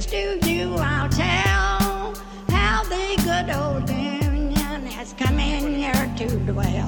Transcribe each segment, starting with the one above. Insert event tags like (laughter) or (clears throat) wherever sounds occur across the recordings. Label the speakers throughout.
Speaker 1: secrets to you I'll tell. How the good old Union has come in here to dwell.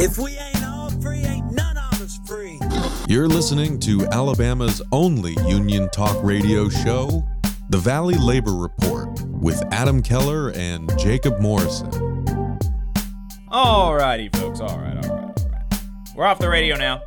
Speaker 2: If we ain't all free, ain't none of us free.
Speaker 3: You're listening to Alabama's only union talk radio show, The Valley Labor Report, with Adam Keller and Jacob Morrison.
Speaker 4: Alrighty, folks. All right, all right, all right. We're off the radio now.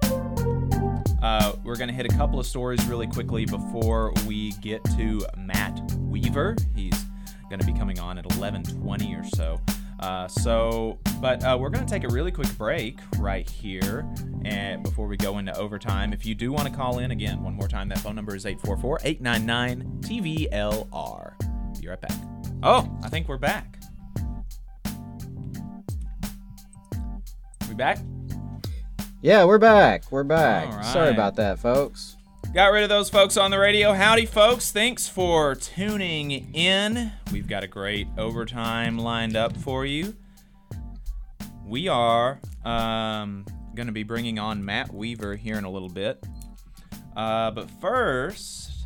Speaker 4: Uh, we're going to hit a couple of stories really quickly before we get to Matt Weaver. He's going to be coming on at 11:20 or so. Uh, so, but uh, we're going to take a really quick break right here, and before we go into overtime, if you do want to call in again, one more time, that phone number is 844-899-TVLR. Be right back. Oh, I think we're back. We back?
Speaker 5: Yeah, we're back. We're back.
Speaker 4: All
Speaker 5: Sorry about that, folks.
Speaker 4: Got rid of those folks on the radio. Howdy, folks. Thanks for tuning in. We've got a great overtime lined up for you. We are um, going to be bringing on Matt Weaver here in a little bit. Uh, but first,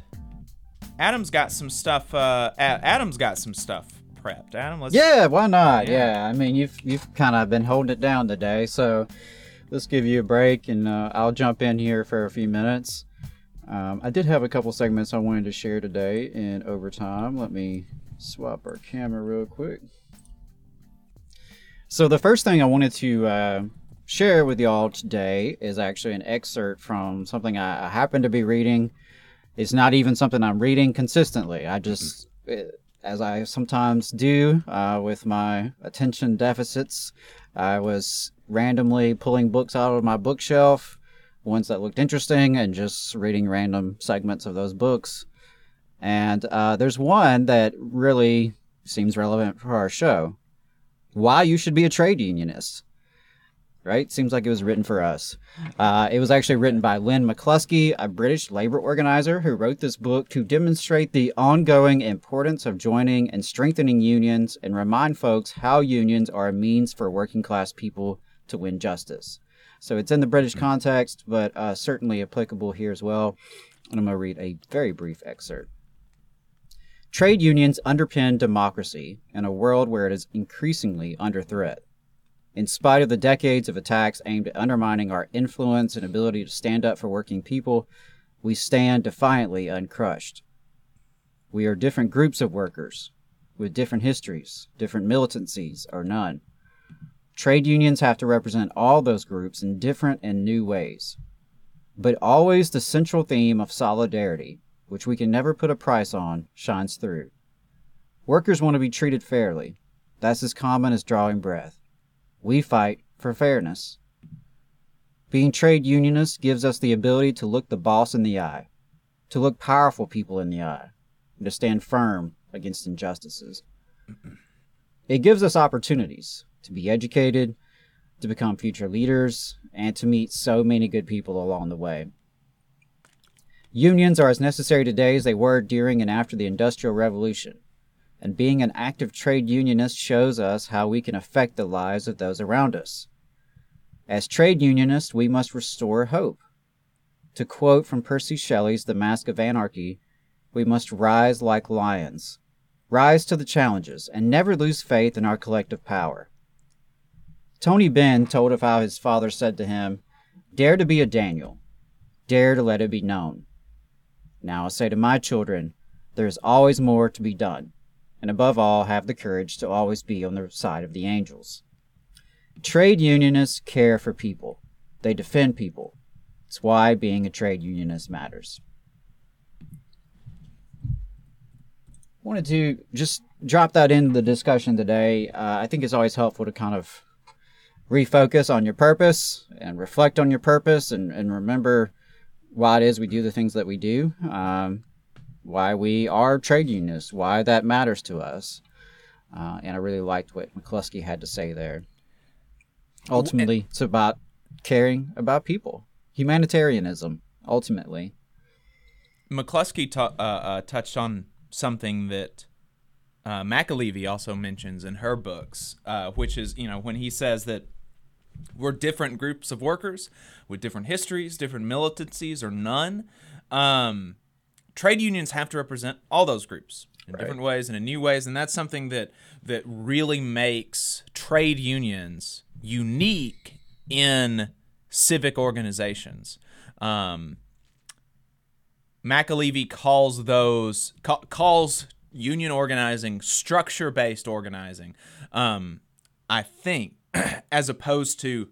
Speaker 4: Adam's got some stuff. Uh, Adam's got some stuff prepped. Adam, let's.
Speaker 5: Yeah, why not?
Speaker 4: Yeah.
Speaker 5: Yeah, I mean, you've you've kind of been holding it down today, so let's give you a break, and uh, I'll jump in here for a few minutes. Um, I did have a couple segments I wanted to share today in overtime. Let me swap our camera real quick. So the first thing I wanted to uh, share with y'all today is actually an excerpt from something I, I happen to be reading. It's not even something I'm reading consistently. I just, eh, as I sometimes do uh, with my attention deficits, I was randomly pulling books out of my bookshelf, ones that looked interesting, and just reading random segments of those books. And uh, there's one that really seems relevant for our show why you should be a trade unionist. Right? Seems like it was written for us. Uh, it was actually written by Len McCluskey, a British labor organizer who wrote this book to demonstrate the ongoing importance of joining and strengthening unions and remind folks how unions are a means for working class people to win justice. So it's in the British context, but uh, certainly applicable here as well. And I'm going to read a very brief excerpt. Trade unions underpin democracy in a world where it is increasingly under threat. In spite of the decades of attacks aimed at undermining our influence and ability to stand up for working people, we stand defiantly uncrushed. We are different groups of workers, with different histories, different militancies, or none. Trade unions have to represent all those groups in different and new ways. But always the central theme of solidarity, which we can never put a price on, shines through. Workers want to be treated fairly. That's as common as drawing breath. We fight for fairness. Being trade unionists gives us the ability to look the boss in the eye, to look powerful people in the eye, and to stand firm against injustices. It gives us opportunities to be educated, to become future leaders, and to meet so many good people along the way. Unions are as necessary today as they were during and after the Industrial Revolution, and being an active trade unionist shows us how we can affect the lives of those around us. As trade unionists, we must restore hope. To quote from Percy Shelley's The Mask of Anarchy, we must rise like lions, rise to the challenges, and never lose faith in our collective power. Tony Benn told of how his father said to him, Dare to be a Daniel, dare to let it be known. Now I say to my children, there is always more to be done, and above all, have the courage to always be on the side of the angels. Trade unionists care for people, they defend people. It's why being a trade unionist matters. Wanted to just drop that into the discussion today. Uh, I think it's always helpful to kind of refocus on your purpose and reflect on your purpose and, and remember why it is we do the things that we do. Um, why we are trade unionists, why that matters to us. Uh, and I really liked what McCluskey had to say there. Ultimately, it's about caring about people, humanitarianism. Ultimately,
Speaker 4: McCluskey ta- uh, uh, touched on something that uh, McAlevey also mentions in her books, uh, which is, you know, when he says that we're different groups of workers with different histories, different militancies, or none. Um, trade unions have to represent all those groups in different ways and in new ways, and that's something that that really makes trade unions unique in civic organizations. Um, McAlevey calls those ca- calls union organizing structure based organizing. Um, I think (clears throat) as opposed to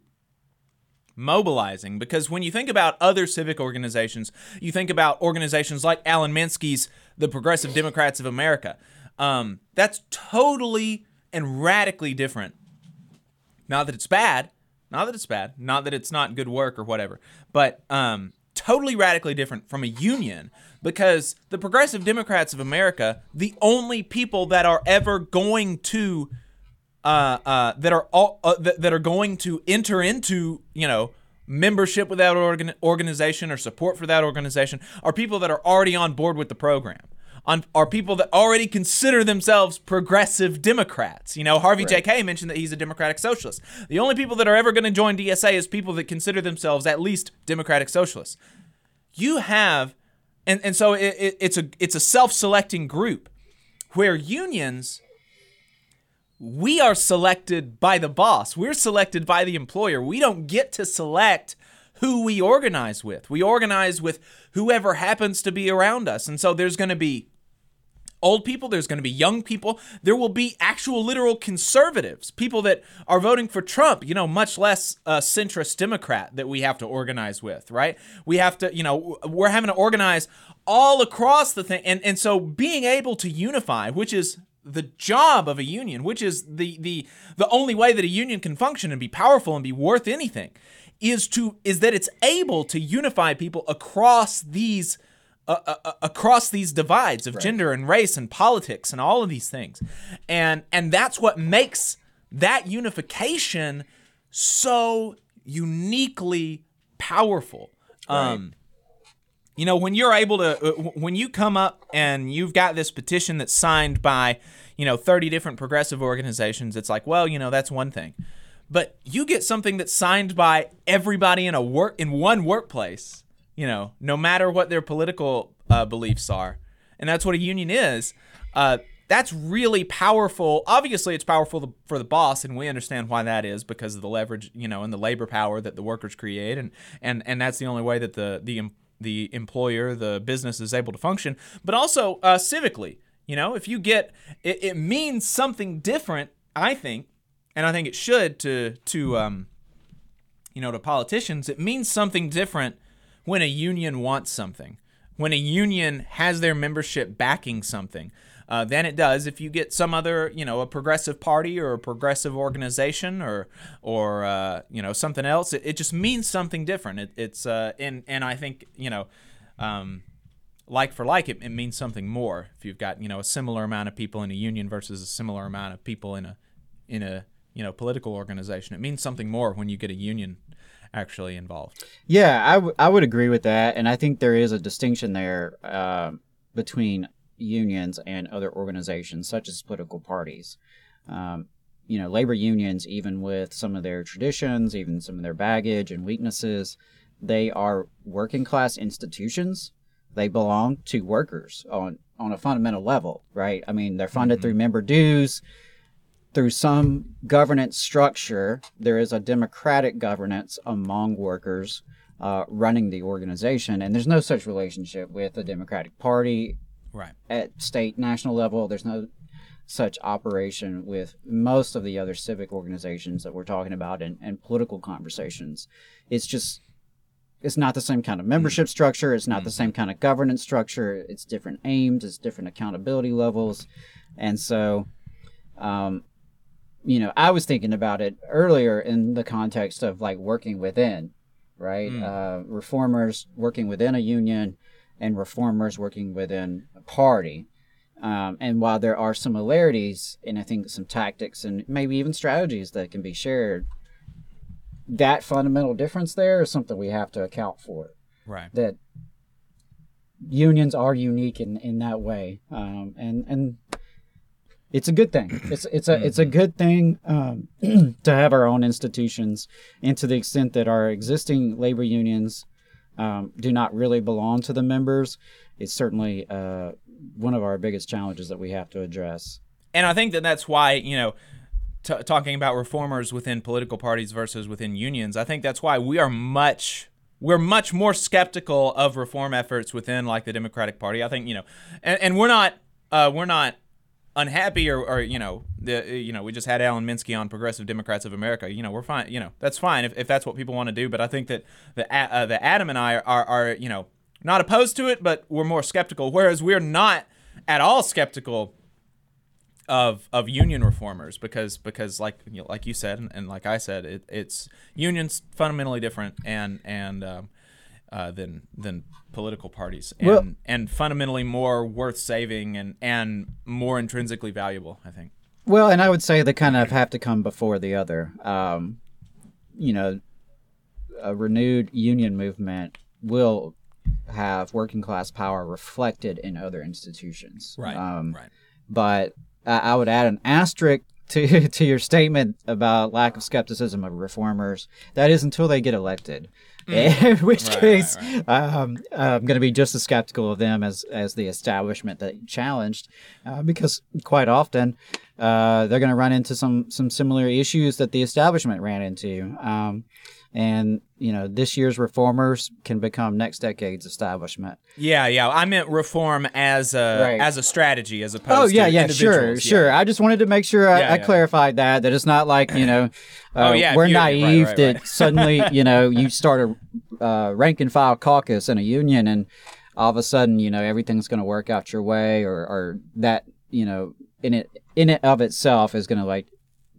Speaker 4: mobilizing because when you think about other civic organizations, you think about organizations like Alan Minsky's the Progressive Democrats of America. Um, that's totally and radically different. Not that it's bad, not that it's bad, not that it's not good work or whatever, but um, totally radically different from a union because the Progressive Democrats of America, the only people that are ever going to uh, uh, that are all uh, that, that are going to enter into you know membership with that organ- organization or support for that organization are people that are already on board with the program. On, are people that already consider themselves progressive Democrats. You know, Harvey J.K. mentioned that he's a Democratic Socialist. The only people that are ever going to join DSA is people that consider themselves at least Democratic Socialists. You have, and, and so it, it, it's a it's a self-selecting group where unions we are selected by the boss. We're selected by the employer. We don't get to select who we organize with. We organize with whoever happens to be around us. And so there's going to be old people, there's going to be young people, there will be actual literal conservatives, people that are voting for Trump, you know, much less a centrist Democrat that we have to organize with, right? We have to, you know, we're having to organize all across the thing. And and so being able to unify, which is the job of a union, which is the the the only way that a union can function and be powerful and be worth anything, is to is that it's able to unify people across these uh, uh, uh, across these divides of gender and race and politics and all of these things, and and that's what makes that unification so uniquely powerful. Um, you know when you're able to uh, when you come up and you've got this petition that's signed by you know 30 different progressive organizations it's like well you know that's one thing. But you get something that's signed by everybody in a work in one workplace you know no matter what their political uh, beliefs are. And that's what a union is. Uh, that's really powerful. Obviously it's powerful for the boss and we understand why that is because of the leverage you know and the labor power that the workers create and and and that's the only way that the the the employer, the business is able to function, but also uh, civically. You know, if you get, it, it means something different. I think, and I think it should to to um, you know, to politicians. It means something different when a union wants something, when a union has their membership backing something. Uh, than it does if you get some other, you know, a progressive party or a progressive organization or, or uh, you know, something else. It, it just means something different. It, it's uh, and and I think you know, um, like for like, it, it means something more. If you've got you know a similar amount of people in a union versus a similar amount of people in a in a you know political organization, it means something more when you get a union actually involved.
Speaker 5: Yeah, I, w- I would agree with that. And I think there is a distinction there uh, between unions and other organizations, such as political parties. Um, you know, labor unions, even with some of their traditions, even some of their baggage and weaknesses, they are working class institutions. They belong to workers on, on a fundamental level, right? I mean, they're funded through member dues through some governance structure, there is a democratic governance among workers uh, running the organization, and there's no such relationship with the Democratic Party
Speaker 4: Right.
Speaker 5: at state, national level. There's no such operation with most of the other civic organizations that we're talking about and, and political conversations. It's just it's not the same kind of membership structure. It's not the same kind of governance structure. It's different aims. It's different accountability levels, and so um, you know, I was thinking about it earlier in the context of like working within, right? Uh, reformers working within a union and reformers working within a party. Um, and while there are similarities, and I think some tactics and maybe even strategies that can be shared, that fundamental difference there is something we have to account for.
Speaker 4: Right.
Speaker 5: That unions are unique in, in that way, um, and and it's a good thing. It's it's a it's a good thing um, (clears throat) to have our own institutions, and to the extent that our existing labor unions um, do not really belong to the members, it's certainly uh, one of our biggest challenges that we have to address.
Speaker 4: And I think that that's why, you know, t- talking about reformers within political parties versus within unions, I think that's why we are much we're much more skeptical of reform efforts within like the Democratic Party. I think, you know, and, and we're not uh, we're not unhappy or, or you know the you know we just had Alan Minsky on Progressive Democrats of America. You know we're fine. You know that's fine if, if that's what people want to do. But I think that the uh, the Adam and I are, are you know not opposed to it, but we're more skeptical. Whereas we're not at all skeptical of of union reformers because because like you know, like you said and, and like I said it, it's unions fundamentally different and and um, uh, than than political parties and
Speaker 5: Well-
Speaker 4: and fundamentally more worth saving and and more intrinsically valuable I think
Speaker 5: Well, and I would say they kind of have to come before the other. Um, you know, a renewed union movement will have working class power reflected in other institutions. Um,
Speaker 4: right
Speaker 5: But I I would add an asterisk to (laughs) to your statement about lack of skepticism of reformers. That is until they get elected. (laughs) In which
Speaker 4: Mm. Right,
Speaker 5: case,
Speaker 4: right,
Speaker 5: Um, I'm going to be just as skeptical of them as as the establishment that challenged, uh, because quite often uh, they're going to run into some some similar issues that the establishment ran into. Um, and you know, this year's reformers can become next decade's establishment.
Speaker 4: yeah yeah I meant reform as a
Speaker 5: Right.
Speaker 4: as a strategy as opposed to individual.
Speaker 5: Oh yeah, yeah, sure,
Speaker 4: individuals.
Speaker 5: sure. I just wanted to make sure I,
Speaker 4: Yeah,
Speaker 5: I
Speaker 4: yeah.
Speaker 5: clarified that that it's not like you know, (laughs) uh,
Speaker 4: Oh, yeah,
Speaker 5: we're
Speaker 4: you- right,
Speaker 5: naive
Speaker 4: right,
Speaker 5: that suddenly (laughs) you know you start a uh, rank and file caucus in a union and all of a sudden you know everything's going to work out your way or or that you know in it in it of itself is going to like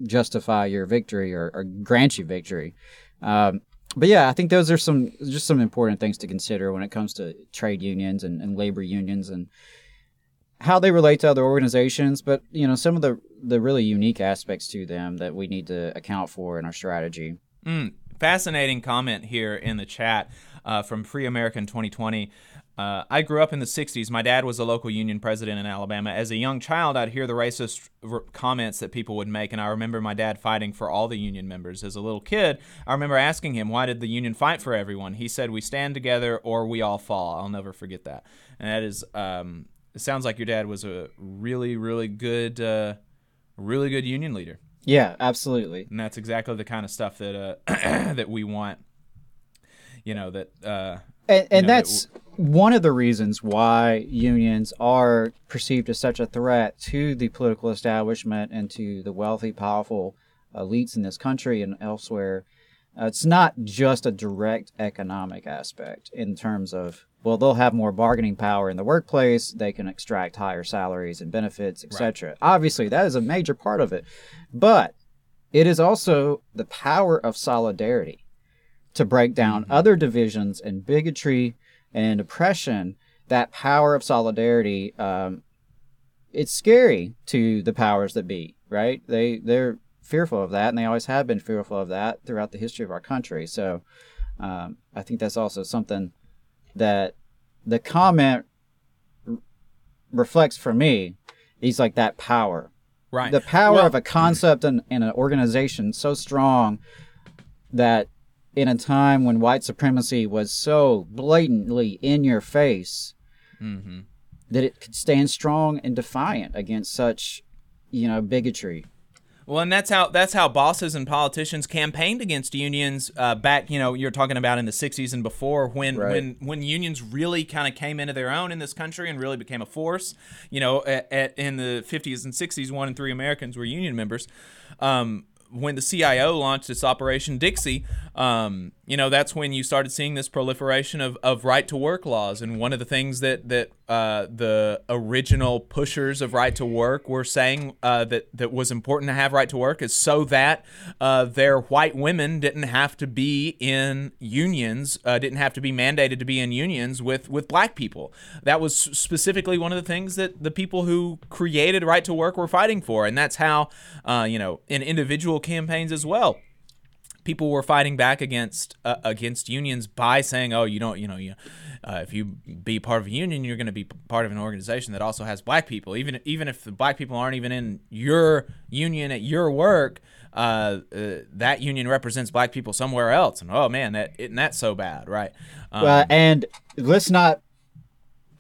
Speaker 5: justify your victory or, or grant you victory. Um, but yeah, I think those are some just some important things to consider when it comes to trade unions and, and labor unions and how they relate to other organizations, but you know some of the the really unique aspects to them that we need to account for in our strategy.
Speaker 4: Mm, fascinating comment here in the chat uh, from Free American 2020. Uh, I grew up in the 60s. My dad was a local union president in Alabama. As a young child, I'd hear the racist r- comments that people would make, and I remember my dad fighting for all the union members. As a little kid, I remember asking him, Why did the union fight for everyone? He said, We stand together or we all fall. I'll never forget that. And that is, um, it sounds like your dad was a really, really good, uh, really good union leader
Speaker 5: Yeah, absolutely.
Speaker 4: and that's exactly the kind of stuff that uh, (clears throat) that we want. You know that. Uh,
Speaker 5: And, and
Speaker 4: know,
Speaker 5: that's one of the reasons why unions are perceived as such a threat to the political establishment and to the wealthy, powerful elites in this country and elsewhere. Uh, it's not just a direct economic aspect in terms of, well, they'll have more bargaining power in the workplace, they can extract higher salaries and benefits, etc. Obviously, that is a major part of it. But it is also the power of solidarity to break down other divisions and bigotry and oppression, that power of solidarity, um, it's scary to the powers that be, right? They they're fearful of that, and they always have been fearful of that throughout the history of our country. So, um, I think that's also something that the comment r- reflects for me. Is like that power,
Speaker 4: right.
Speaker 5: the power
Speaker 4: Well,
Speaker 5: of a concept and, and an organization so strong that in a time when white supremacy was so blatantly in your face
Speaker 4: Mm-hmm.
Speaker 5: that it could stand strong and defiant against such you know bigotry
Speaker 4: Well, and that's how that's how bosses and politicians campaigned against unions uh, back. You know, you're talking about in the '60s and before, when
Speaker 5: Right.
Speaker 4: when when unions really kind of came into their own in this country and really became a force. You know, at, at, in the '50s and '60s, one in three Americans were union members. Um, when the CIO launched its Operation Dixie, um, you know, that's when you started seeing this proliferation of, of right to work laws. And one of the things that that uh, the original pushers of right to work were saying uh, that that was important to have right to work is so that uh, their white women didn't have to be in unions, uh, didn't have to be mandated to be in unions with with black people. That was specifically one of the things that the people who created right to work were fighting for, and that's how uh, you know in individual campaigns as well people were fighting back against uh, against unions by saying, "Oh, you don't, you know, you, uh, if you be part of a union, you're going to be part of an organization that also has black people, even even if the black people aren't even in your union at your work." Uh, uh, that union represents black people somewhere else, and oh man, that isn't that so bad, right? Um,
Speaker 5: Well, and let's not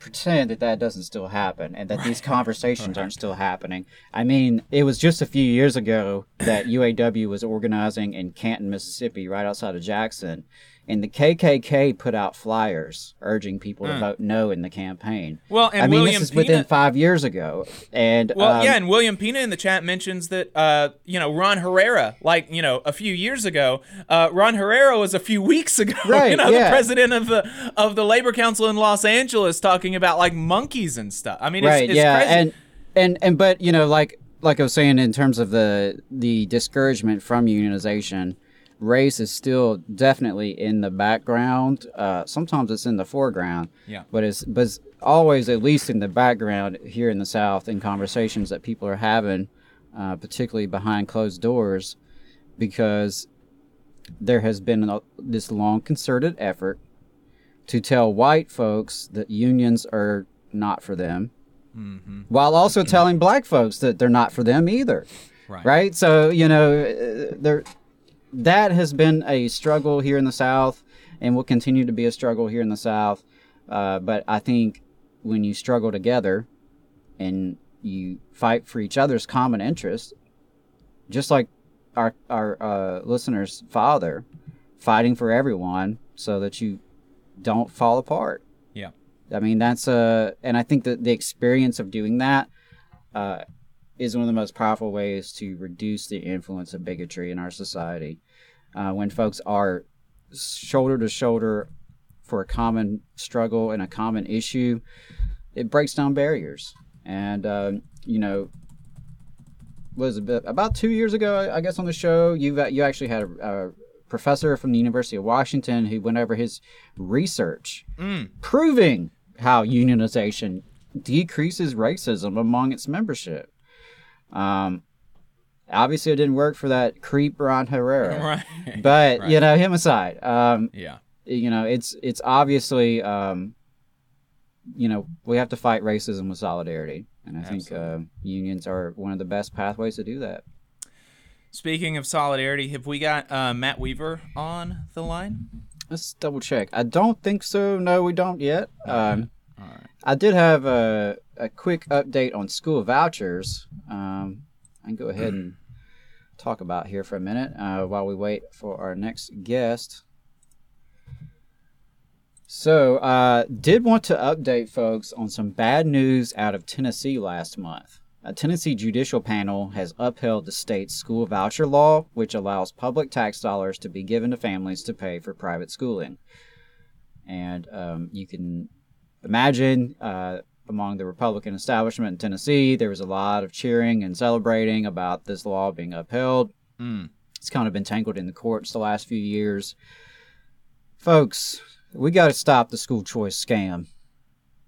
Speaker 5: pretend that that doesn't still happen and that these (laughs) conversations aren't still happening. I mean, it was just a few years ago that (clears throat) UAW was organizing in Canton, Mississippi, right outside of Jackson, and the KKK put out flyers urging people to vote no in the campaign.
Speaker 4: Hmm. Well, and
Speaker 5: I mean,
Speaker 4: William
Speaker 5: this is within five years ago, and
Speaker 4: Well,
Speaker 5: um,
Speaker 4: yeah, and William Pena in the chat mentions that uh, you know Ron Herrera, like you know a few years ago, uh, Ron Herrera was a few weeks (laughs) ago,
Speaker 5: right, you
Speaker 4: know,
Speaker 5: yeah.
Speaker 4: the president of the of the Labor Council in Los Angeles, talking about like monkeys and stuff. I mean, it's,
Speaker 5: right
Speaker 4: it's
Speaker 5: yeah
Speaker 4: crazy.
Speaker 5: and and and but you know like like i was saying in terms of the the discouragement from unionization race is still definitely in the background uh sometimes it's in the foreground
Speaker 4: Yeah.
Speaker 5: but it's but it's always at least in the background here in the south in conversations that people are having uh, particularly behind closed doors because there has been a, this long concerted effort to tell white folks that unions are not for them while also telling black folks that they're not for them either.
Speaker 4: Right.
Speaker 5: So, you know, uh, there that has been a struggle here in the South and will continue to be a struggle here in the South. Uh, but I think when you struggle together and you fight for each other's common interests, just like our our uh, listeners' father, fighting for everyone so that you don't fall apart.
Speaker 4: yeah,
Speaker 5: I mean, that's uh, and I think that the experience of doing that uh, is one of the most powerful ways to reduce the influence of bigotry in our society. Uh, when folks are shoulder to shoulder for a common struggle and a common issue, it breaks down barriers. And um, you know, was about two years ago, I- guess, on the show, you you actually had a, a professor from the University of Washington who went over his research proving how unionization decreases racism among its membership. Um, obviously, it didn't work for that creep Ron Herrera, (laughs)
Speaker 4: right.
Speaker 5: but
Speaker 4: Right.
Speaker 5: you know him aside. Um,
Speaker 4: yeah,
Speaker 5: you know, it's it's obviously, um, you know, we have to fight racism with solidarity, and I think uh, unions are one of the best pathways to do that.
Speaker 4: Speaking of solidarity, have we got uh, Matt Weaver on the line?
Speaker 5: Let's double check. I don't think so. No, we don't yet. Um,
Speaker 4: All right.
Speaker 5: I did have a, a quick update on school vouchers. Um, I can go ahead and talk about here for a minute uh, while we wait for our next guest. So, uh, did want to update folks on some bad news out of Tennessee last month. A Tennessee judicial panel has upheld the state's school voucher law, which allows public tax dollars to be given to families to pay for private schooling. And um, you can imagine uh, among the Republican establishment in Tennessee, there was a lot of cheering and celebrating about this law being upheld.
Speaker 4: Mm.
Speaker 5: It's kind of been tangled in the courts the last few years. Folks, we got to stop the school choice scam.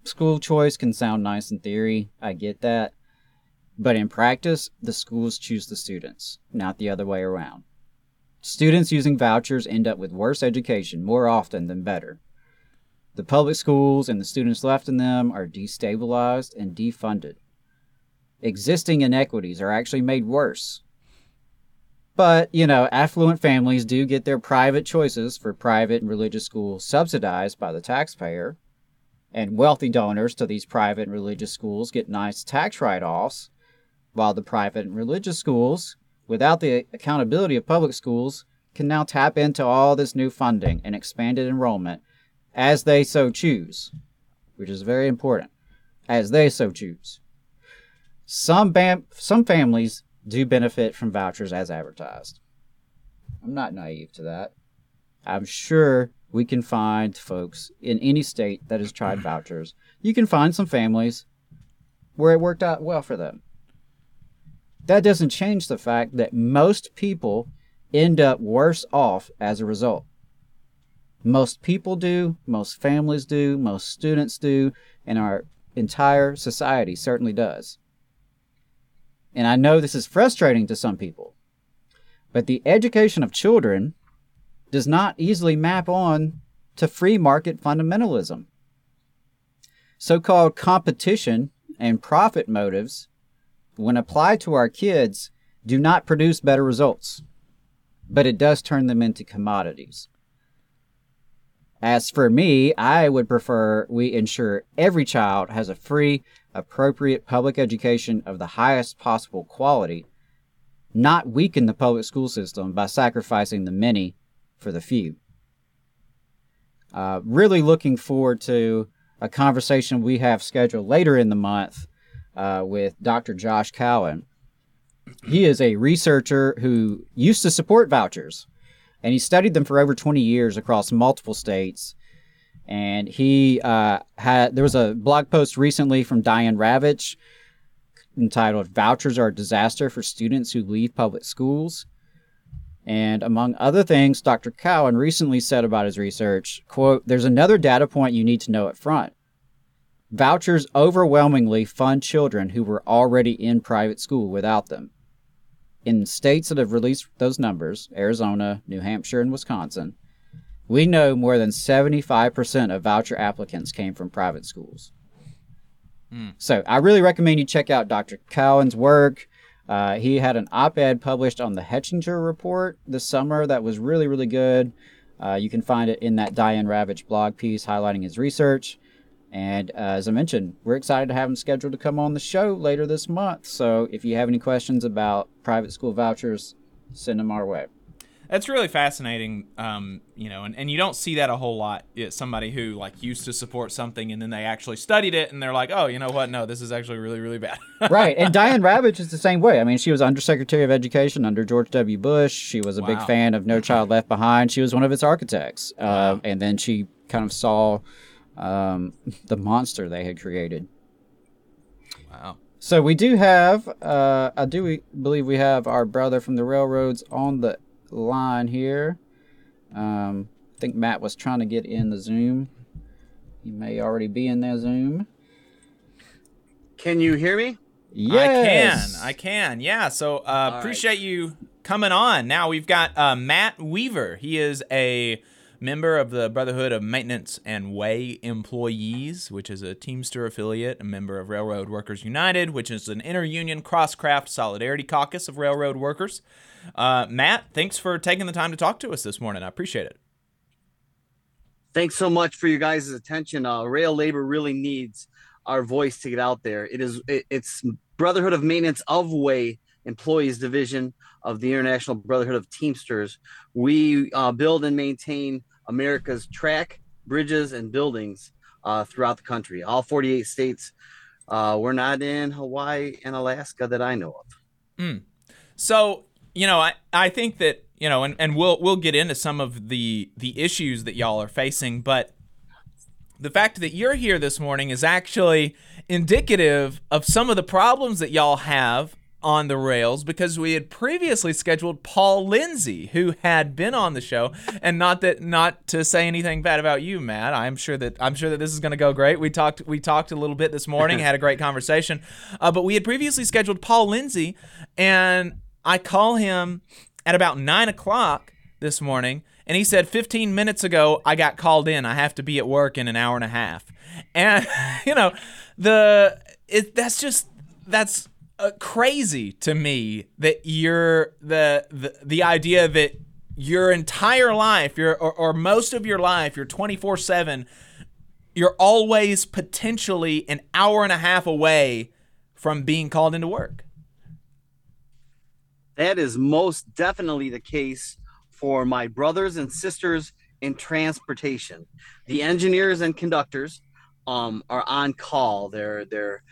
Speaker 5: School choice can sound nice in theory, I get that. But in practice, the schools choose the students, not the other way around. Students using vouchers end up with worse education more often than better. The public schools and the students left in them are destabilized and defunded. Existing inequities are actually made worse. But, you know, affluent families do get their private choices for private and religious schools subsidized by the taxpayer. And wealthy donors to these private and religious schools get nice tax write offs, while the private and religious schools, without the accountability of public schools, can now tap into all this new funding and expanded enrollment as they so choose, which is very important, as they so choose. Some bam- some families do benefit from vouchers as advertised. I'm not naive to that. I'm sure we can find folks in any state that has tried (clears throat) vouchers. You can find some families where it worked out well for them. That doesn't change the fact that most people end up worse off as a result. Most people do, most families do, most students do, and our entire society certainly does. And I know this is frustrating to some people, but the education of children does not easily map on to free market fundamentalism. So called competition and profit motives, when applied to our kids, do not produce better results, but it does turn them into commodities. As for me, I would prefer we ensure every child has a free, appropriate public education of the highest possible quality, not weaken the public school system by sacrificing the many for the few. Uh, really looking forward to a conversation we have scheduled later in the month uh, with Dr. Josh Cowen. He is a researcher who used to support vouchers, and he studied them for over 20 years across multiple states. And he uh, had there was a blog post recently from Diane Ravitch entitled "Vouchers Are a Disaster for Students Who Leave Public Schools." And among other things, Dr. Cowen recently said about his research, quote, "There's another data point you need to know up front. Vouchers overwhelmingly fund children who were already in private school without them. In states that have released those numbers, Arizona, New Hampshire, and Wisconsin, we know more than 75% of voucher applicants came from private schools. So I really recommend you check out Dr. Cowen's work. Uh, he had an op ed published on the Hechinger Report this summer that was really, really good. Uh, you can find it in that Diane Ravitch blog piece highlighting his research. And uh, as I mentioned, we're excited to have him scheduled to come on the show later this month. So if you have any questions about private school vouchers, send them our way.
Speaker 4: That's really fascinating, um, you know, and, and you don't see that a whole lot. It's somebody who like used to support something and then they actually studied it and they're like, oh, you know what? No, this is actually really, really bad. (laughs)
Speaker 5: right. And Diane Ravitch is the same way. I mean, she was Undersecretary of Education under George W. Bush. She was a big fan of No Child Left Behind. She was one of its architects. Uh, and then she kind of saw um, (laughs) the monster they had created.
Speaker 4: wow.
Speaker 5: So we do have, uh, I do believe we have our brother from the railroads on the line here. Um, I think Matt was trying to get in the Zoom. He may already be in their Zoom.
Speaker 6: Can you hear me?
Speaker 5: Yes.
Speaker 4: I can. I can. Yeah. So uh, appreciate you coming on. Now we've got uh, Matt Weaver. He is a member of the Brotherhood of Maintenance and Way Employees, which is a Teamster affiliate, a member of Railroad Workers United, which is an inter-union cross-craft solidarity caucus of railroad workers. Uh, Matt, thanks for taking the time to talk to us this morning. I appreciate it.
Speaker 6: Thanks so much for your guys' attention. Uh, rail labor really needs our voice to get out there. It is it, it's Brotherhood of Maintenance of Way Employees Division of the International Brotherhood of Teamsters. We uh, build and maintain America's track, bridges, and buildings uh, throughout the country, all 48 states. Uh, we're not in Hawaii and Alaska that I know of.
Speaker 4: So, you know, I, I think that, you know, and, and we'll we'll get into some of the the issues that y'all are facing, but the fact that you're here this morning is actually indicative of some of the problems that y'all have on the rails because we had previously scheduled Paul Lindsay who had been on the show. And not that not to say anything bad about you Matt. I'm sure that I'm sure that this is going to go great. We talked we talked a little bit this morning (laughs) had a great conversation. Uh, but we had previously scheduled Paul Lindsay and I call him at about nine o'clock this morning, and he said 15 minutes ago I got called in. I have to be at work in an hour and a half, and (laughs) you know, the it that's just that's uh, crazy to me that you're the the the idea that your entire life, your or, or most of your life, you're 24 seven. You're always potentially an hour and a half away from being called into work.
Speaker 6: That is most definitely the case for my brothers and sisters in transportation. The engineers and conductors um, are on call. Their their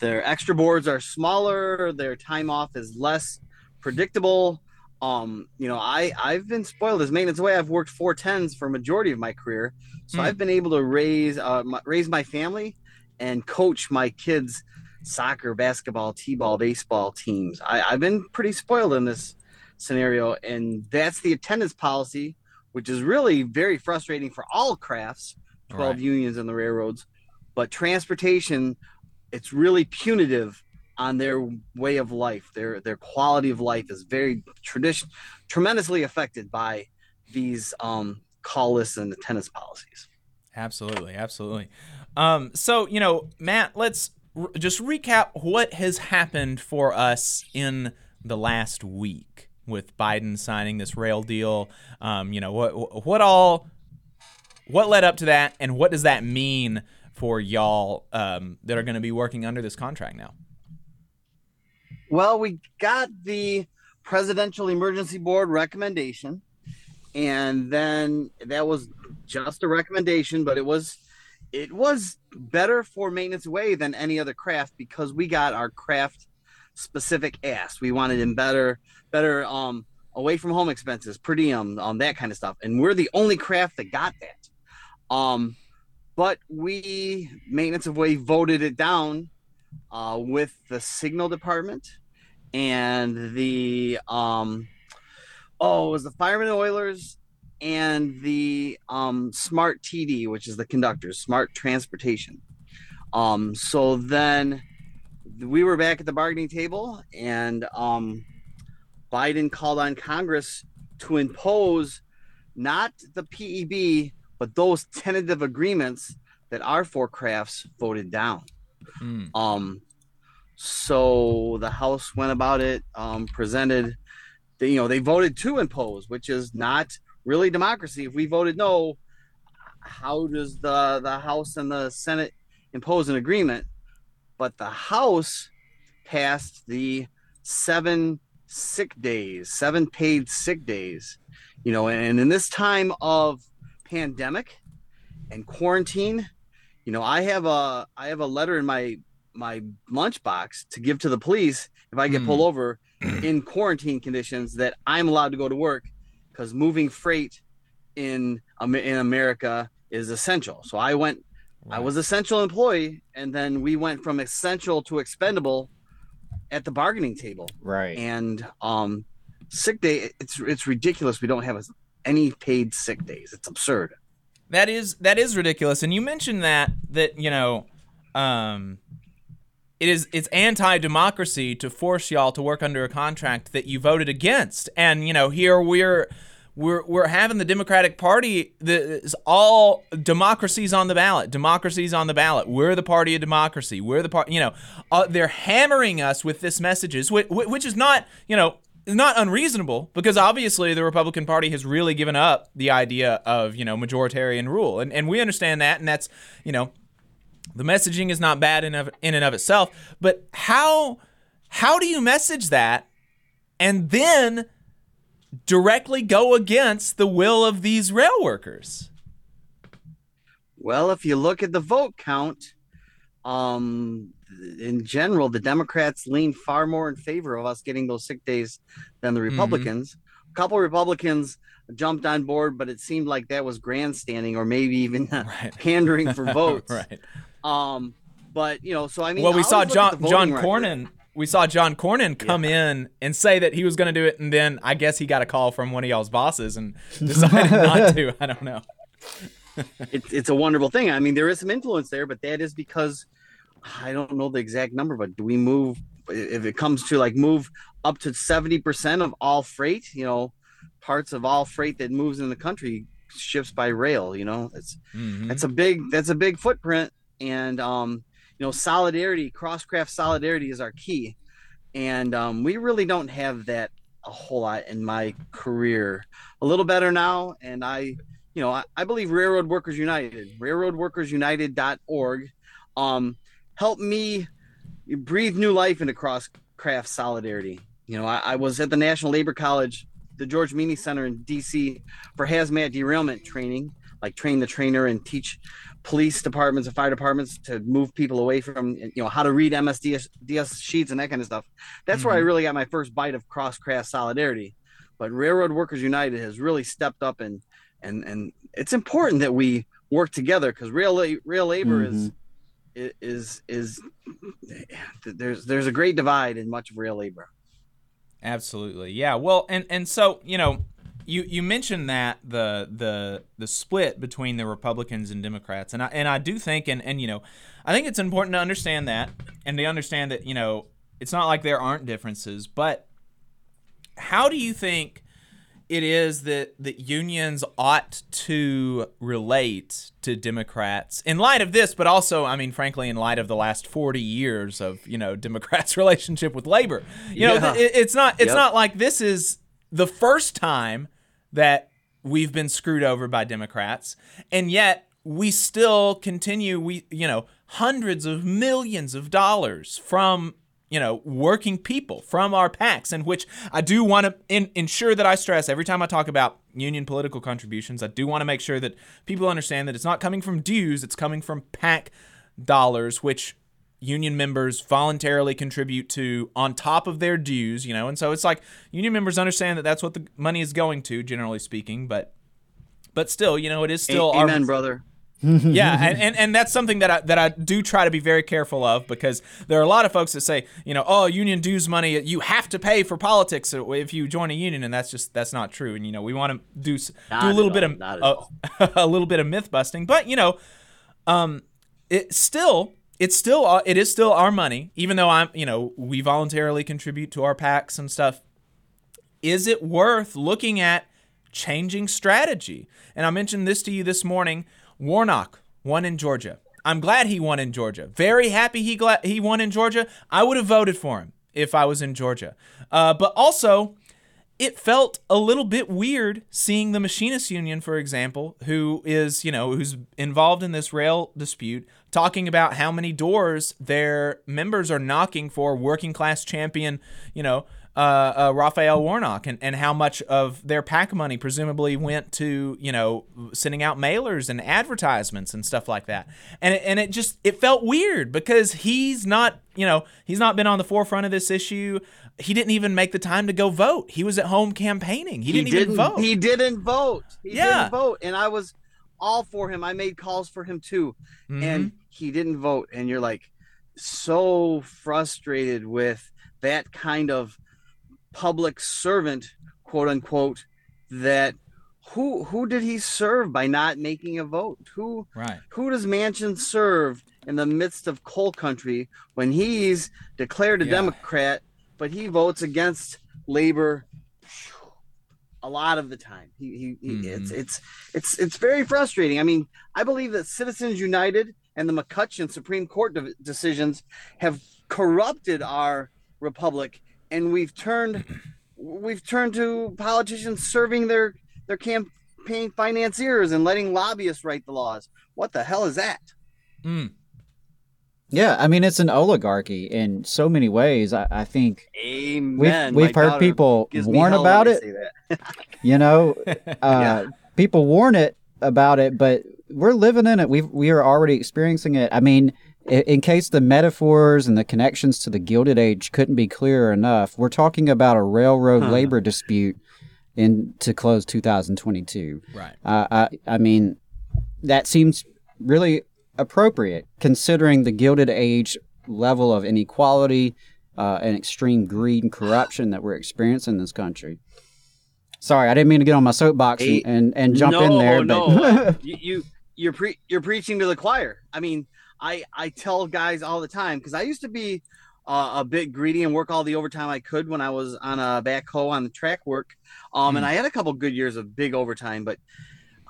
Speaker 6: their extra boards are smaller. Their time off is less predictable. um, you know, I I've been spoiled as maintenance away. I've worked four tens for a majority of my career, so
Speaker 4: Hmm.
Speaker 6: I've been able to raise uh, my, raise my family and coach my kids soccer, basketball, t-ball, baseball teams. I, I've been pretty spoiled in this scenario, and that's the attendance policy, which is really very frustrating for all crafts, twelve
Speaker 4: Right.
Speaker 6: unions in the railroads, but transportation, it's really punitive on their way of life. Their their quality of life is very tradition tremendously affected by these um, call lists and attendance policies.
Speaker 4: Absolutely, absolutely. Um, so you know, Matt, let's just recap what has happened for us in the last week with Biden signing this rail deal. Um, you know, what what all what led up to that, and what does that mean for y'all um, that are going to be working under this contract now?
Speaker 6: Well, we got the Presidential Emergency Board recommendation, and then that was just a recommendation, but it was it was better for maintenance away than any other craft because we got our craft specific ass. We wanted him better, better um away from home expenses, per diem, um that kind of stuff, and we're the only craft that got that. Um, but we maintenance of way voted it down uh, with the signal department and the um oh it was the firemen oilers and the um smart td which is the conductors smart transportation. Um so then we were back at the bargaining table and um biden called on congress to impose not the peb but those tentative agreements that our four crafts voted down
Speaker 4: Mm.
Speaker 6: um, so the House went about it, um, presented, the, you know, they voted to impose, which is not really democracy. If we voted no, how does the the House and the Senate impose an agreement? But the House passed the seven sick days, seven paid sick days, you know, and in this time of pandemic and quarantine, you know, I have a I have a letter in my my lunchbox to give to the police if I get
Speaker 4: Hmm.
Speaker 6: pulled over (clears throat) in quarantine conditions that I'm allowed to go to work because moving freight in in America is essential. So I went I was essential employee and then we went from essential to expendable at the bargaining table.
Speaker 5: Right.
Speaker 6: And um sick day it's it's ridiculous we don't have any paid sick days. It's absurd.
Speaker 4: That is that is ridiculous. And you mentioned that that you know, um, it is it's anti-democracy to force y'all to work under a contract that you voted against. And you know, here we're we're we're having the Democratic Party. The all democracies on the ballot. Democracies on the ballot. We're the party of democracy. We're the part. You know, uh, they're hammering us with this messages, which, which is not you know not unreasonable because obviously the Republican Party has really given up the idea of you know majoritarian rule, and and we understand that, and that's you know the messaging is not bad in of, in and of itself, but how how do you message that and then directly go against the will of these rail workers?
Speaker 6: Well, if you look at the vote count, um, in general, the Democrats lean far more in favor of us getting those sick days than the Republicans. A couple Republicans jumped on board, but it seemed like that was grandstanding or maybe even (laughs) pandering for (laughs) votes.
Speaker 4: right.
Speaker 6: Um, but you know, so I mean,
Speaker 4: well, we saw
Speaker 6: always look at
Speaker 4: John John
Speaker 6: voting record.
Speaker 4: Cornyn. We saw John Cornyn come in and say that he was going to do it, and then I guess he got a call from one of y'all's bosses and (laughs) decided not to. I don't know.
Speaker 6: it's it's a wonderful thing. I mean, there is some influence there, but that is because I don't know the exact number, but do we move if it comes to like move up to seventy percent of all freight? You know, parts of all freight that moves in the country ships by rail. You know, it's
Speaker 4: Mhm.
Speaker 6: that's a big that's a big footprint, and um, you know, solidarity, crosscraft solidarity is our key, and um, we really don't have that a whole lot in my career. A little better now, and I you know, I, I believe Railroad Workers United, railroadworkersunited.org, um, helped me breathe new life into cross craft solidarity. You know, I, I was at the National Labor College, the George Meany Center in DC for hazmat derailment training, like train the trainer and teach police departments and fire departments to move people away from, you know, how to read MSDS DS sheets and that kind of stuff. That's where I
Speaker 4: Mhm.
Speaker 6: really got my first bite of cross craft solidarity. but Railroad Workers United has really stepped up and and and it's important that we work together because real real labor is is is there's there's a great divide in much of real labor.
Speaker 4: Absolutely. Yeah. Well, and and so, you know, you you mentioned that the the the split between the Republicans and Democrats. And I and I do think and and you know, I think it's important to understand that and to understand that, you know, it's not like there aren't differences, but how do you think it is that that unions ought to relate to Democrats in light of this, but also, I mean, frankly, in light of the last forty years of you know (laughs) Democrats' relationship with labor. You know,
Speaker 6: Yeah.
Speaker 4: it, it's not it's
Speaker 6: Yep.
Speaker 4: not like this is the first time that we've been screwed over by Democrats, and yet we still continue. We you know hundreds of millions of dollars from you know, working people from our PACs, in which I do want to in, ensure that I stress every time I talk about union political contributions, I do want to make sure that people understand that it's not coming from dues, it's coming from PAC dollars, which union members voluntarily contribute to on top of their dues, you know, and so it's like union members understand that that's what the money is going to, generally speaking, but but still, you know, it is still
Speaker 6: A-
Speaker 4: our
Speaker 6: Amen, brother. (laughs)
Speaker 4: yeah, and, and, and that's something that I that I do try to be very careful of because there are a lot of folks that say, you know, oh, union dues money, you have to pay for politics if you join a union, and that's just that's not true. And you know, we want to do
Speaker 6: Not
Speaker 4: do a little bit
Speaker 6: all,
Speaker 4: of uh, (laughs) a little bit of myth busting, but you know, um, it still it's still uh, it is still our money, even though I'm you know we voluntarily contribute to our PACs and stuff. Is it worth looking at changing strategy? And I mentioned this to you this morning. Warnock won in Georgia. I'm glad he won in Georgia. Very happy he glad he won in Georgia. I would have voted for him if I was in Georgia. Uh, but also, it felt a little bit weird seeing the machinists union for example who is you know who's involved in this rail dispute talking about how many doors their members are knocking for working class champion you know uh, uh, Raphael Warnock and, and how much of their PAC money presumably went to you know sending out mailers and advertisements and stuff like that and it, and it just it felt weird because he's not you know he's not been on the forefront of this issue he didn't even make the time to go vote he was at home campaigning he, didn't, even vote
Speaker 6: He didn't vote. He
Speaker 4: Yeah.
Speaker 6: didn't vote, and I was all for him. I made calls for him too,
Speaker 4: Mm-hmm.
Speaker 6: and he didn't vote. And you're like so frustrated with that kind of public servant, quote unquote, that who who did he serve by not making a vote? Who
Speaker 4: right
Speaker 6: who does Manchin serve in the midst of coal country when he's declared a
Speaker 4: Yeah.
Speaker 6: Democrat, but he votes against labor a lot of the time. He, he, he mm-hmm. it's it's it's it's very frustrating. I mean, I believe that Citizens United and the McCutcheon Supreme Court de- decisions have corrupted our republic, and we've turned we've turned to politicians serving their their campaign financiers and letting lobbyists write the laws. What the hell is that?
Speaker 4: Mm.
Speaker 5: Yeah, I mean it's an oligarchy in so many ways. I, I think
Speaker 6: Amen.
Speaker 5: we've
Speaker 6: My
Speaker 5: heard people warn about it. (laughs) You know, (laughs) uh, people warn it about it, but we're living in it. We we are already experiencing it. I mean, i- in case the metaphors and the connections to the Gilded Age couldn't be clearer enough, we're talking about a railroad
Speaker 4: Huh.
Speaker 5: labor dispute in to close 2022.
Speaker 4: Right.
Speaker 5: Uh, I I mean, that seems really appropriate considering the Gilded Age level of inequality uh, and extreme greed and corruption that we're experiencing in this country. Sorry, I didn't mean to get on my soapbox and, and, and jump
Speaker 6: no,
Speaker 5: in there.
Speaker 6: No,
Speaker 5: but (laughs)
Speaker 6: you, you you're pre- you're preaching to the choir. I mean, I I tell guys all the time because I used to be uh, a bit greedy and work all the overtime I could when I was on a backhoe on the track work. Um, and
Speaker 4: Mm.
Speaker 6: I had a couple good years of big overtime, but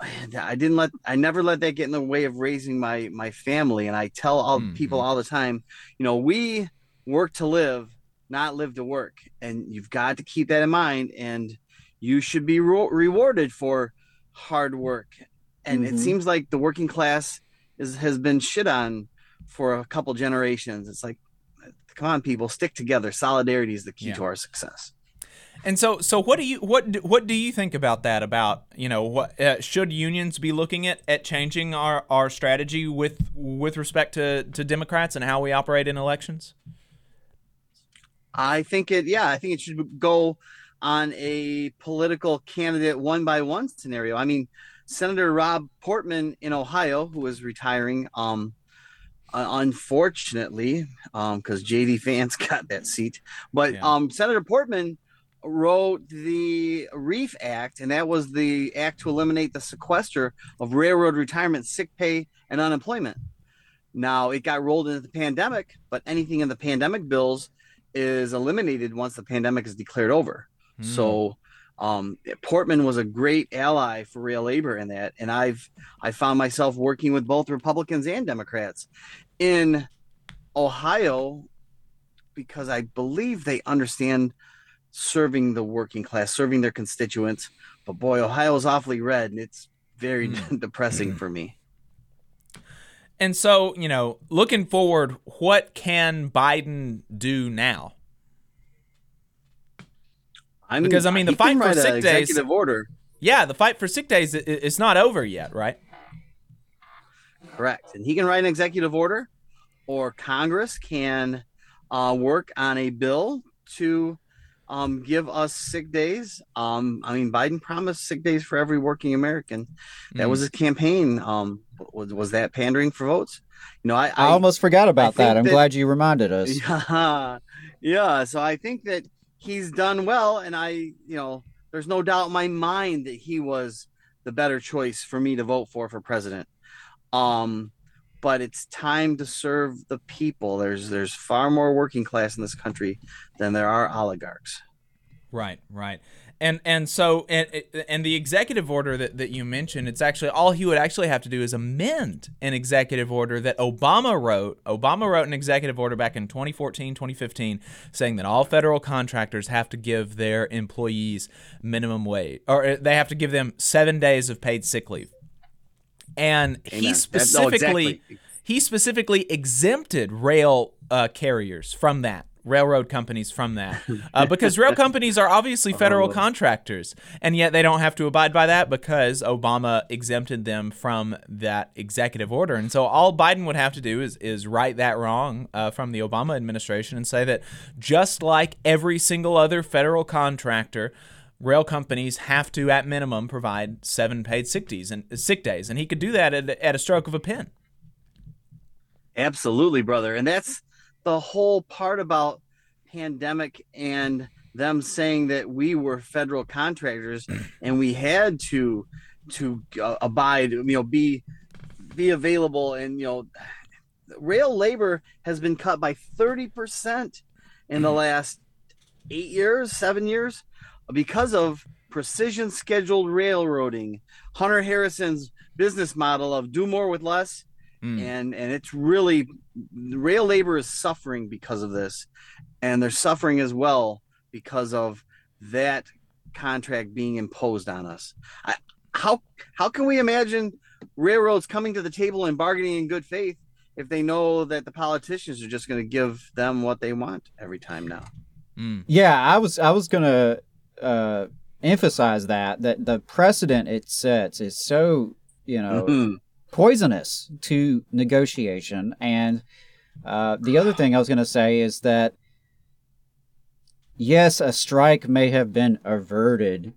Speaker 6: I didn't let I never let that get in the way of raising my my family. And I tell all people all the time, you know, we work to live, not live to work, and you've got to keep that in mind. And you should be ro- rewarded for hard work. And
Speaker 5: Mhm.
Speaker 6: it seems like the working class is has been shit on for a couple generations. It's like, come on, people, stick together. Solidarity is the key
Speaker 4: Yeah.
Speaker 6: to our success.
Speaker 4: And so, so what do you what what do you think about that? About you know what uh, should unions be looking at at changing our, our strategy with with respect to to Democrats and how we operate in elections?
Speaker 6: I think it, yeah, I think it should go on a political candidate one by one scenario. I mean, Senator Rob Portman in Ohio, who is retiring, um, uh, unfortunately, because JD Vance (laughs) got that seat, but
Speaker 4: Yeah.
Speaker 6: um, Senator Portman wrote the Reef Act, and that was the act to eliminate the sequester of railroad retirement, sick pay, and unemployment. Now it got rolled into the pandemic, but anything in the pandemic bills is eliminated once the pandemic is declared over. So um, Portman was a great ally for real labor in that, and I've I found myself working with both Republicans and Democrats in Ohio because I believe they understand serving the working class, serving their constituents. But boy, Ohio's awfully red, and it's very (laughs) depressing for me.
Speaker 4: And so, you know, looking forward, what can Biden do now?
Speaker 6: I'm,
Speaker 4: Because, I mean, the fight for sick days-
Speaker 6: executive order.
Speaker 4: Yeah, the fight for sick days i- i- it's not over yet, right?
Speaker 6: Correct. And he can write an executive order, or Congress can uh, work on a bill to um, give us sick days. Um, I mean, Biden promised sick days for every working American. That
Speaker 5: Mm.
Speaker 6: was his campaign. Um, was, was that pandering for votes? You know, I,
Speaker 5: I, almost forgot about
Speaker 6: think
Speaker 5: that. I'm
Speaker 6: that-
Speaker 5: glad you reminded us. (laughs)
Speaker 6: Yeah, yeah. So I think that he's done well, and I, you know, there's no doubt in my mind that he was the better choice for me to vote for for president. Um, but it's time to serve the people. There's there's far more working class in this country than there are oligarchs.
Speaker 4: Right, right. And and so and and the executive order that, that you mentioned, it's actually all he would actually have to do is amend an executive order that Obama wrote. Obama wrote an executive order back in 2014, 2015 saying that all federal contractors have to give their employees minimum wage or uh, they have to give them 7 days of paid sick leave. And
Speaker 6: Amen.
Speaker 4: he
Speaker 6: That- no,
Speaker 4: specifically
Speaker 6: exactly.
Speaker 4: he specifically exempted rail uh, carriers from that railroad companies from that. (laughs) Uh, because rail companies are obviously federal contractors and yet they don't have to abide by that because obama exempted them from that executive order. And so all biden would have to do is, is right that wrong uh, from the obama administration and say that just like every single other federal contractor rail companies have to at minimum provide seven paid sick days and sick days. And he could do that at, at a stroke of a pen.
Speaker 6: Absolutely, brother. And that's the whole part about pandemic and them saying that we were federal contractors (clears throat) and we had to to uh, abide, you know, be be available and you know rail labor has been cut by 30% in the last 8 years, 7 years because of precision scheduled railroading. Hunter Harrison's business model of do more with less and and it's really rail labor is suffering because of this. And they're suffering as well because of that contract being imposed on us. I, how how can we imagine railroads coming to the table and bargaining in good faith if they know that the politicians are just going to give them what they want every time now?
Speaker 5: Yeah, I was I was gonna uh, emphasize that that the precedent it sets is so you know
Speaker 6: Mhm.
Speaker 5: Poisonous to negotiation. And uh, the other thing I was gonna say is that yes, a strike may have been averted,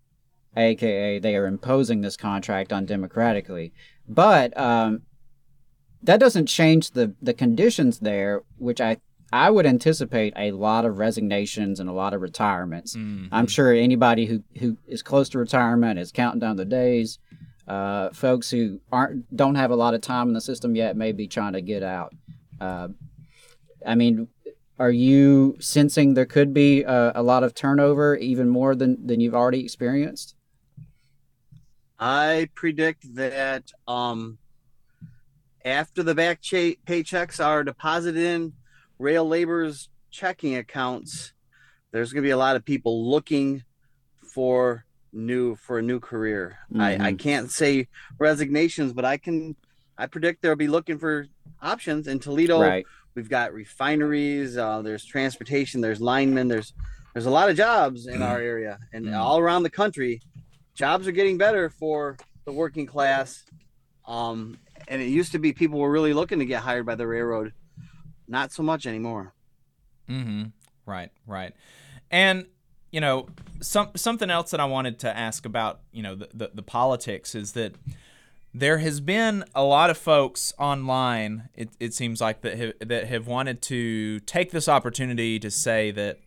Speaker 5: aka they are imposing this contract undemocratically, but um, that doesn't change the the conditions there, which I I would anticipate a lot of resignations and a lot of retirements. I'm sure anybody who who is close to retirement is counting down the days. Uh, folks who aren't don't have a lot of time in the system yet may be trying to get out. Uh, I mean, are you sensing there could be a, a lot of turnover, even more than than you've already experienced?
Speaker 6: I predict that um, after the back paychecks are deposited in rail labor's checking accounts, there's going to be a lot of people looking for new for a new career. I, I
Speaker 5: Mhm.
Speaker 6: can't say resignations, but I can. I predict they'll be looking for options in Toledo.
Speaker 5: Right.
Speaker 6: We've got refineries. Uh, there's transportation. There's linemen. There's there's a lot of jobs in our area and all around the country. Jobs are getting better for the working class. Um, and it used to be people were really looking to get hired by the railroad. Not so much anymore.
Speaker 4: Mm-hmm. Right, right. And you know, some something else that I wanted to ask about, you know, the, the, the politics is that there has been a lot of folks online. It, it seems like that have, that have wanted to take this opportunity to say that,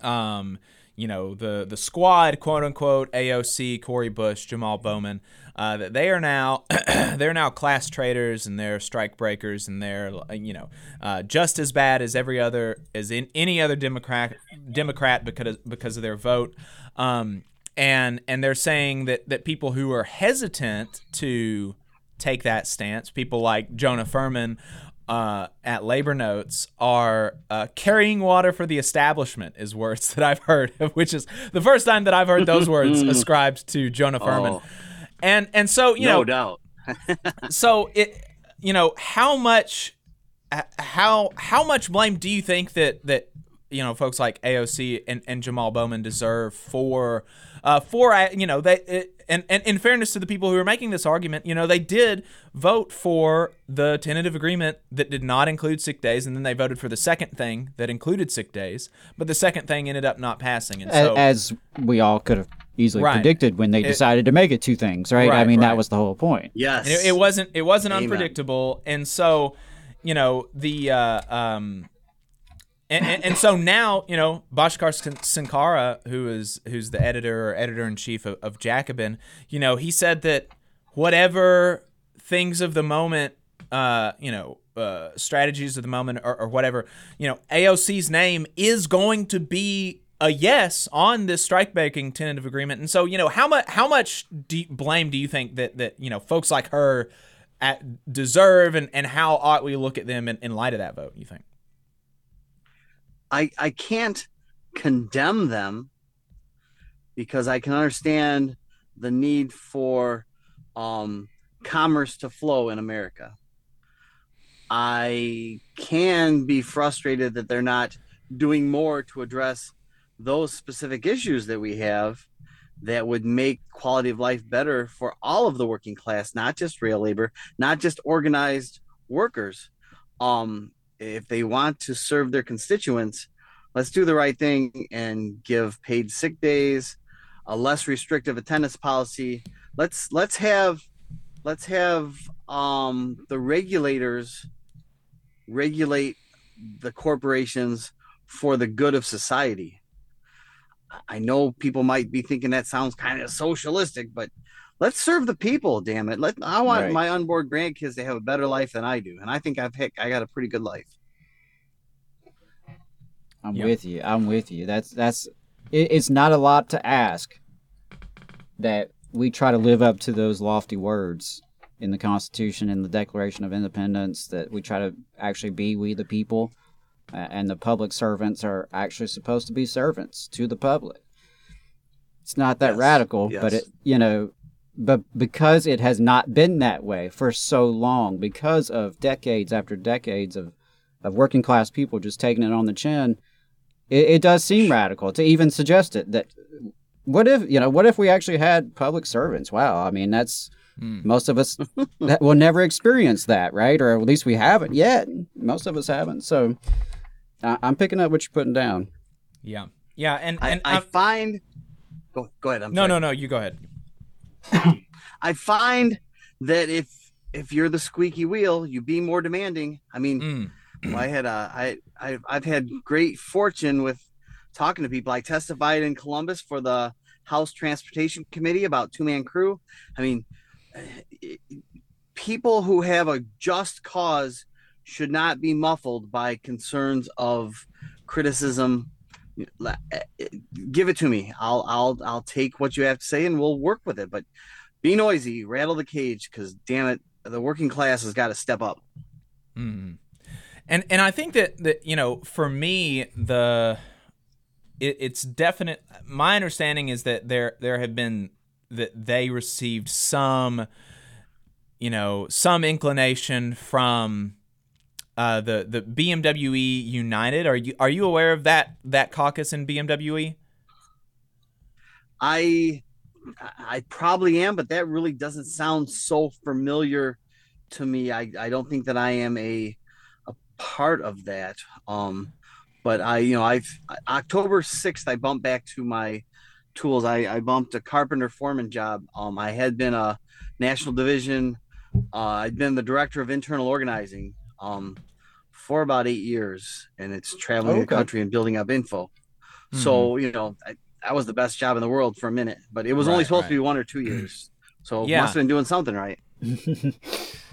Speaker 4: um, you know, the the squad, quote unquote, AOC, Cori Bush, Jamal Bowman, uh, that they are now (clears throat) they're now class traitors and they're strike breakers and they're you know uh, just as bad as every other as in any other Democrat Democrat because because of their vote. Um, and and they're saying that that people who are hesitant to take that stance, people like Jonah Furman uh, at Labor Notes, are uh, carrying water for the establishment, is words (laughs) that I've heard, which is the first time that I've heard those words (laughs) ascribed to Jonah Furman.
Speaker 6: Oh.
Speaker 4: And and so you know
Speaker 6: no
Speaker 4: know,
Speaker 6: doubt. (laughs)
Speaker 4: so it you know how much how how much blame do you think that that you know folks like AOC and, and Jamal Bowman deserve for uh, for uh, you know they it, and, and in fairness to the people who are making this argument, you know they did vote for the tentative agreement that did not include sick days, and then they voted for the second thing that included sick days, but the second thing ended up not passing, and so
Speaker 5: as we all could have easily
Speaker 4: Right.
Speaker 5: predicted when they
Speaker 4: It-
Speaker 5: decided to make it two things, right? I mean,
Speaker 4: right.
Speaker 5: that was the whole point.
Speaker 6: Yes.
Speaker 4: It, it wasn't it wasn't
Speaker 6: Amen.
Speaker 4: unpredictable, and so you know the uh, um, and, and, and so now you know Bhaskar Sin- Sunkara, who is who's the editor or editor in chief of, of Jacobin, you know he said that whatever things of the moment, uh, you know. Uh, strategies of the moment or, or whatever you know aoc's name is going to be a yes on this strike breaking tentative agreement and so you know how much how much do blame do you think that that you know folks like her at, deserve and and how ought we look at them in, in light of that vote you think
Speaker 6: I I can't condemn them because I can understand the need for um, commerce to flow in America. I can be frustrated that they're not doing more to address those specific issues that we have that would make quality of life better for all of the working class, not just rail labor, not just organized workers. Um, if they want to serve their constituents, let's do the right thing and give paid sick days, a less restrictive attendance policy. Let's let's have let's have um, the regulators regulate the corporations for the good of society. I know people might be thinking that sounds kind of socialistic, but let's serve the people. Damn it! Let I want
Speaker 5: Right.
Speaker 6: my unborn grandkids to have a better life than I do, and I think I've heck, I got a pretty good life.
Speaker 5: I'm
Speaker 4: Yeah.
Speaker 5: with you. I'm with you. That's that's. It, it's not a lot to ask that we try to live up to those lofty words in the Constitution and the Declaration of Independence. That we try to actually be we the people, uh, and the public servants are actually supposed to be servants to the public. It's not that
Speaker 6: Yes,
Speaker 5: radical, but it you know, but because it has not been that way for so long, because of decades after decades of of working class people just taking it on the chin, it, it does seem radical to even suggest it. That what if you know what if we actually had public servants? Wow, I mean that's hmm. most of us (laughs) that will never experience that, right? Or at least we haven't yet. Most of us haven't. So I, I'm picking up what you're putting down.
Speaker 4: yeah yeah and
Speaker 6: I,
Speaker 4: and
Speaker 6: I
Speaker 4: I'm-
Speaker 6: find. Go, go ahead. I'm
Speaker 4: no
Speaker 6: sorry.
Speaker 4: no no you go ahead (coughs)
Speaker 6: I find that if if you're the squeaky wheel, you be more demanding. I mean,
Speaker 4: Mm.
Speaker 6: I had a I I've, I've had great fortune with talking to people. I testified in Columbus for the House Transportation Committee about two man crew. I mean, people who have a just cause should not be muffled by concerns of criticism. Eh, eh, Give it to me. I'll I'll I'll take what you have to say and we'll work with it. But be noisy, rattle the cage, because damn it, the working class has got to step up.
Speaker 4: Mm. And and I think that that you know for me the it, it's definite. My understanding is that there there have been that they received some you know some inclination from uh, the the BMWE United. Are you are you aware of that that caucus in? BMWE?
Speaker 6: I I probably am, but that really doesn't sound so familiar to me. I, I don't think that I am a a part of that. Um but I, you know, I've October 6th, I bumped back to my tools. I, I bumped a carpenter foreman job. Um, I had been a national division. Uh, I'd been the director of internal organizing um, for about eight years, and it's traveling the
Speaker 5: Okay.
Speaker 6: country and building up info. So you know, I, that was the best job in the world for a minute, but it was only supposed
Speaker 4: right.
Speaker 6: to be one or two years. (clears throat) So
Speaker 4: Yeah.
Speaker 6: must have been doing something right. (laughs)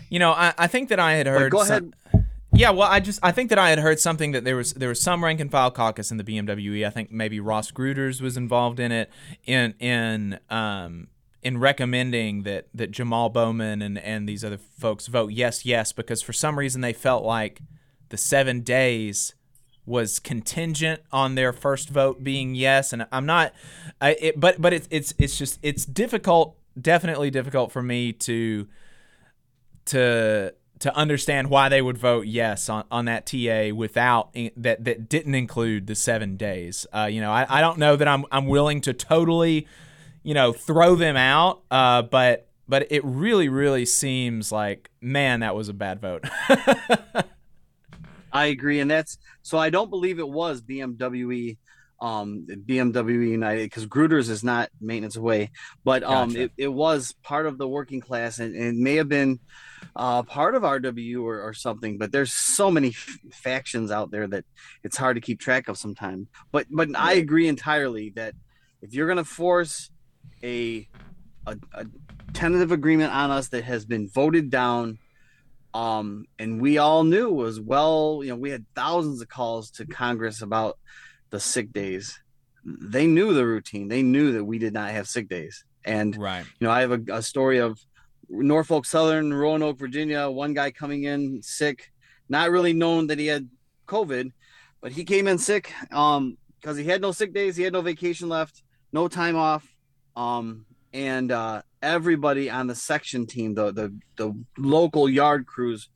Speaker 4: You know, I, I think that I had
Speaker 6: But
Speaker 4: heard.
Speaker 6: go
Speaker 4: some-
Speaker 6: ahead.
Speaker 4: Yeah, well, I just I think that I had heard something that there was there was some rank and file caucus in the BMWE. I think maybe Ross Grooters was involved in it in in um in recommending that that Jamal Bowman and and these other folks vote yes yes because for some reason they felt like the 7 days was contingent on their first vote being yes and I'm not I it, but but it's it's it's just it's difficult definitely difficult for me to to to understand why they would vote yes on, on that TA without that that didn't include the seven days. Uh, you know, I, I don't know that I'm I'm willing to totally, you know, throw them out. Uh, but but it really really seems like man that was a bad vote. (laughs)
Speaker 6: I agree, and that's so. I don't believe it was BMW, um, BMW United because Grooters is not maintenance away, but um,
Speaker 4: Gotcha.
Speaker 6: it, it was part of the working class, and, and it may have been uh, part of RW or, or something. But there's so many f- factions out there that it's hard to keep track of sometimes. But but I agree entirely that if you're gonna force a a, a tentative agreement on us that has been voted down um and we all knew as well you know we had thousands of calls to congress about the sick days. They knew the routine. They knew that we did not have sick days. And
Speaker 4: right.
Speaker 6: you know i have a, a story of norfolk southern roanoke virginia one guy coming in sick not really known that he had covid but he came in sick um because he had no sick days he had no vacation left no time off um and uh everybody on the section team the the, the local yard crews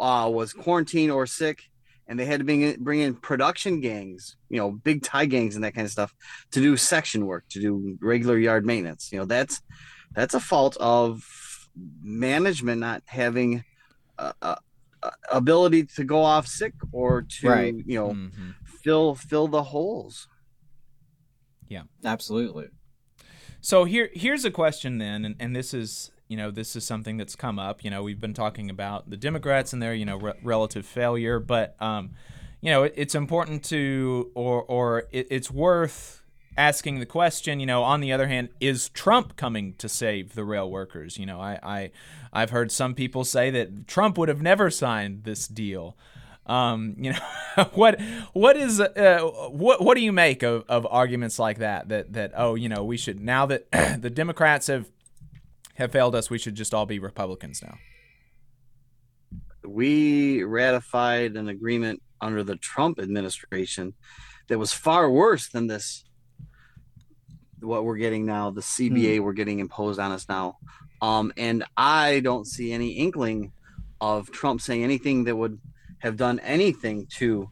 Speaker 6: uh was quarantined or sick and they had to bring in, bring in production gangs you know big tie gangs and that kind of stuff to do section work to do regular yard maintenance you know that's that's a fault of management not having uh, uh, uh, ability to go off sick or to
Speaker 5: Right.
Speaker 6: you know
Speaker 4: Mhm.
Speaker 6: fill fill the holes Yeah,
Speaker 5: Absolutely.
Speaker 4: So here here's a question then, and, and this is you know this is something that's come up. You know we've been talking about the Democrats and their you know re- relative failure, but um, you know it, it's important to or or it, it's worth asking the question. You know, on the other hand, is Trump coming to save the rail workers? You know, I, I I've heard some people say that Trump would have never signed this deal. Um, (laughs) you know, what what is uh, what what do you make of, of arguments like that? That that oh, you know, we should now that (clears throat) the Democrats have have failed us, we should just all be Republicans now.
Speaker 6: we ratified an agreement under the Trump administration that was far worse than this what we're getting now the CBA we're getting imposed on us now um and I don't see any inkling of Trump saying anything that would have done anything to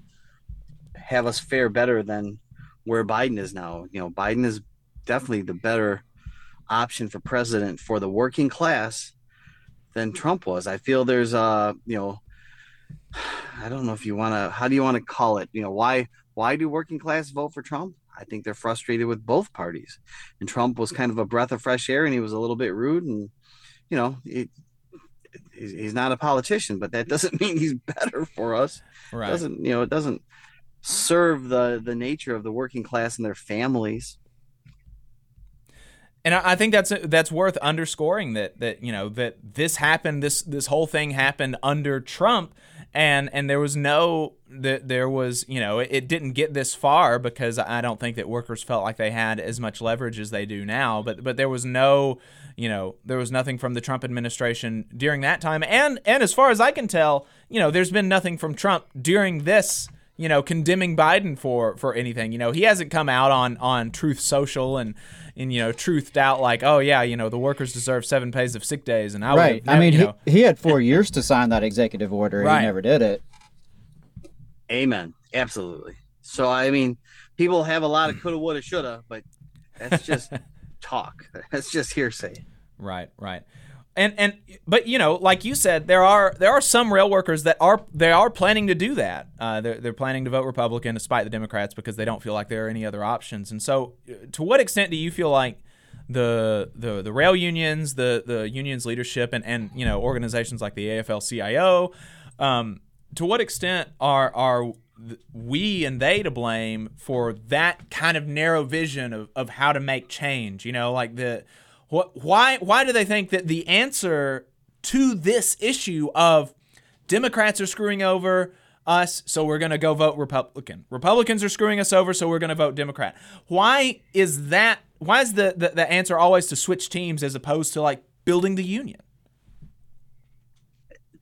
Speaker 6: have us fare better than where Biden is now you know Biden is definitely the better option for president for the working class than Trump was. I feel there's uh you know (sighs) I don't know if you want to how do you want to call it? You know, why why do working class vote for Trump? I think they're frustrated with both parties. And Trump was kind of a breath of fresh air and he was a little bit rude and you know, it, he's he's not a politician, but that doesn't (laughs) mean he's better for us.
Speaker 4: Right.
Speaker 6: Doesn't, you know, it doesn't serve the the nature of the working class and their families.
Speaker 4: And I I think that's that's worth underscoring that that you know that this happened this this whole thing happened under Trump and and there was no that there was you know it, it didn't get this far because I don't think that workers felt like they had as much leverage as they do now but but there was no you know there was nothing from the Trump administration during that time and and as far as I can tell you know there's been nothing from Trump during this you know condemning Biden for for anything you know he hasn't come out on on Truth Social and and you know truthed out like oh yeah you know the workers deserve seven pays of sick days and I
Speaker 5: right.
Speaker 4: have
Speaker 5: I mean,
Speaker 4: you
Speaker 5: he, he had four years to sign that executive order.
Speaker 4: Right.
Speaker 5: He never did it.
Speaker 6: Amen. Absolutely. So I mean, people have a lot of coulda, woulda, shoulda, but that's just (laughs) talk. That's just hearsay.
Speaker 4: Right, right. and and but you know, like you said, there are there are some rail workers that are they are planning to do that. Uh, they're they're planning to vote Republican despite the Democrats because they don't feel like there are any other options. And so, uh, to what extent do you feel like the the the rail unions, the the unions leadership, and and you know organizations like the AFL-CIO, um, to what extent are are we and they to blame for that kind of narrow vision of, of how to make change? You know, like the why why do they think that the answer to this issue of Democrats are screwing over us, so we're going to go vote Republican. Republicans are screwing us over, so we're going to vote Democrat. Why is that? Why is the, the, the answer always to switch teams as opposed to like building the union?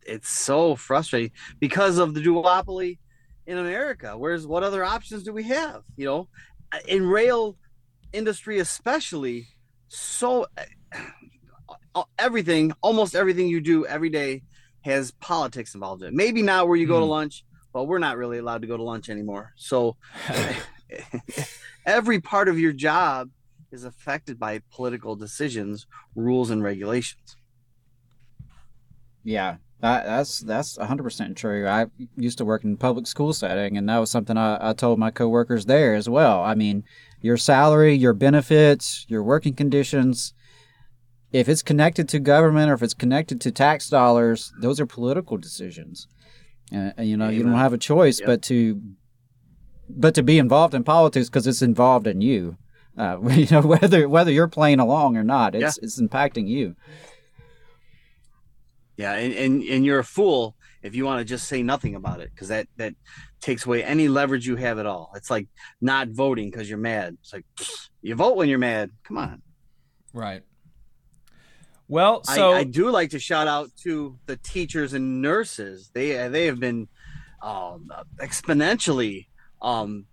Speaker 6: It's so frustrating because of the duopoly in America. Whereas, what other options do we have? You know, in rail industry, especially, so everything, almost everything you do every day has politics involved in it. Maybe not where you go to
Speaker 4: Hmm.
Speaker 6: lunch, but we're not really allowed to go to lunch anymore. So (laughs) every part of your job is affected by political decisions, rules, and regulations.
Speaker 5: Yeah, that, that's that's 100% true. I used to work in public school setting, and that was something I, I told my coworkers there as well. I mean, your salary, your benefits, your working conditions, if it's connected to government or if it's connected to tax dollars, those are political decisions. And, and, you know, you don't have a choice
Speaker 6: Yep.
Speaker 5: but to but to be involved in politics because it's involved in you. Uh, (laughs) you know, whether whether you're playing along or not, it's it's impacting you.
Speaker 6: Yeah, and, and, and you're a fool if you want to just say nothing about it because that that takes away any leverage you have at all. It's like not voting because you're mad. It's like you vote when you're mad. Come on.
Speaker 4: Right. Well, so
Speaker 6: I, I do like to shout out to the teachers and nurses. They they have been um, exponentially. Um,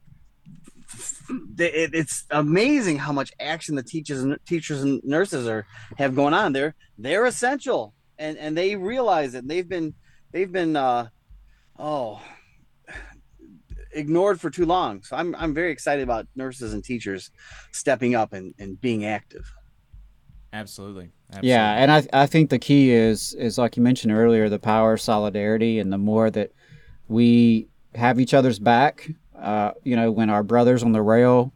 Speaker 6: it, it's amazing how much action the teachers and teachers and nurses are have going on. They're they're essential, and and they realize it. They've been they've been uh, oh ignored for too long. So I'm I'm very excited about nurses and teachers stepping up and, and being active.
Speaker 4: absolutely, absolutely.
Speaker 5: Yeah, and I I think the key is is like you mentioned earlier, the power of solidarity, and the more that we have each other's back, uh, you know, when our brothers on the rail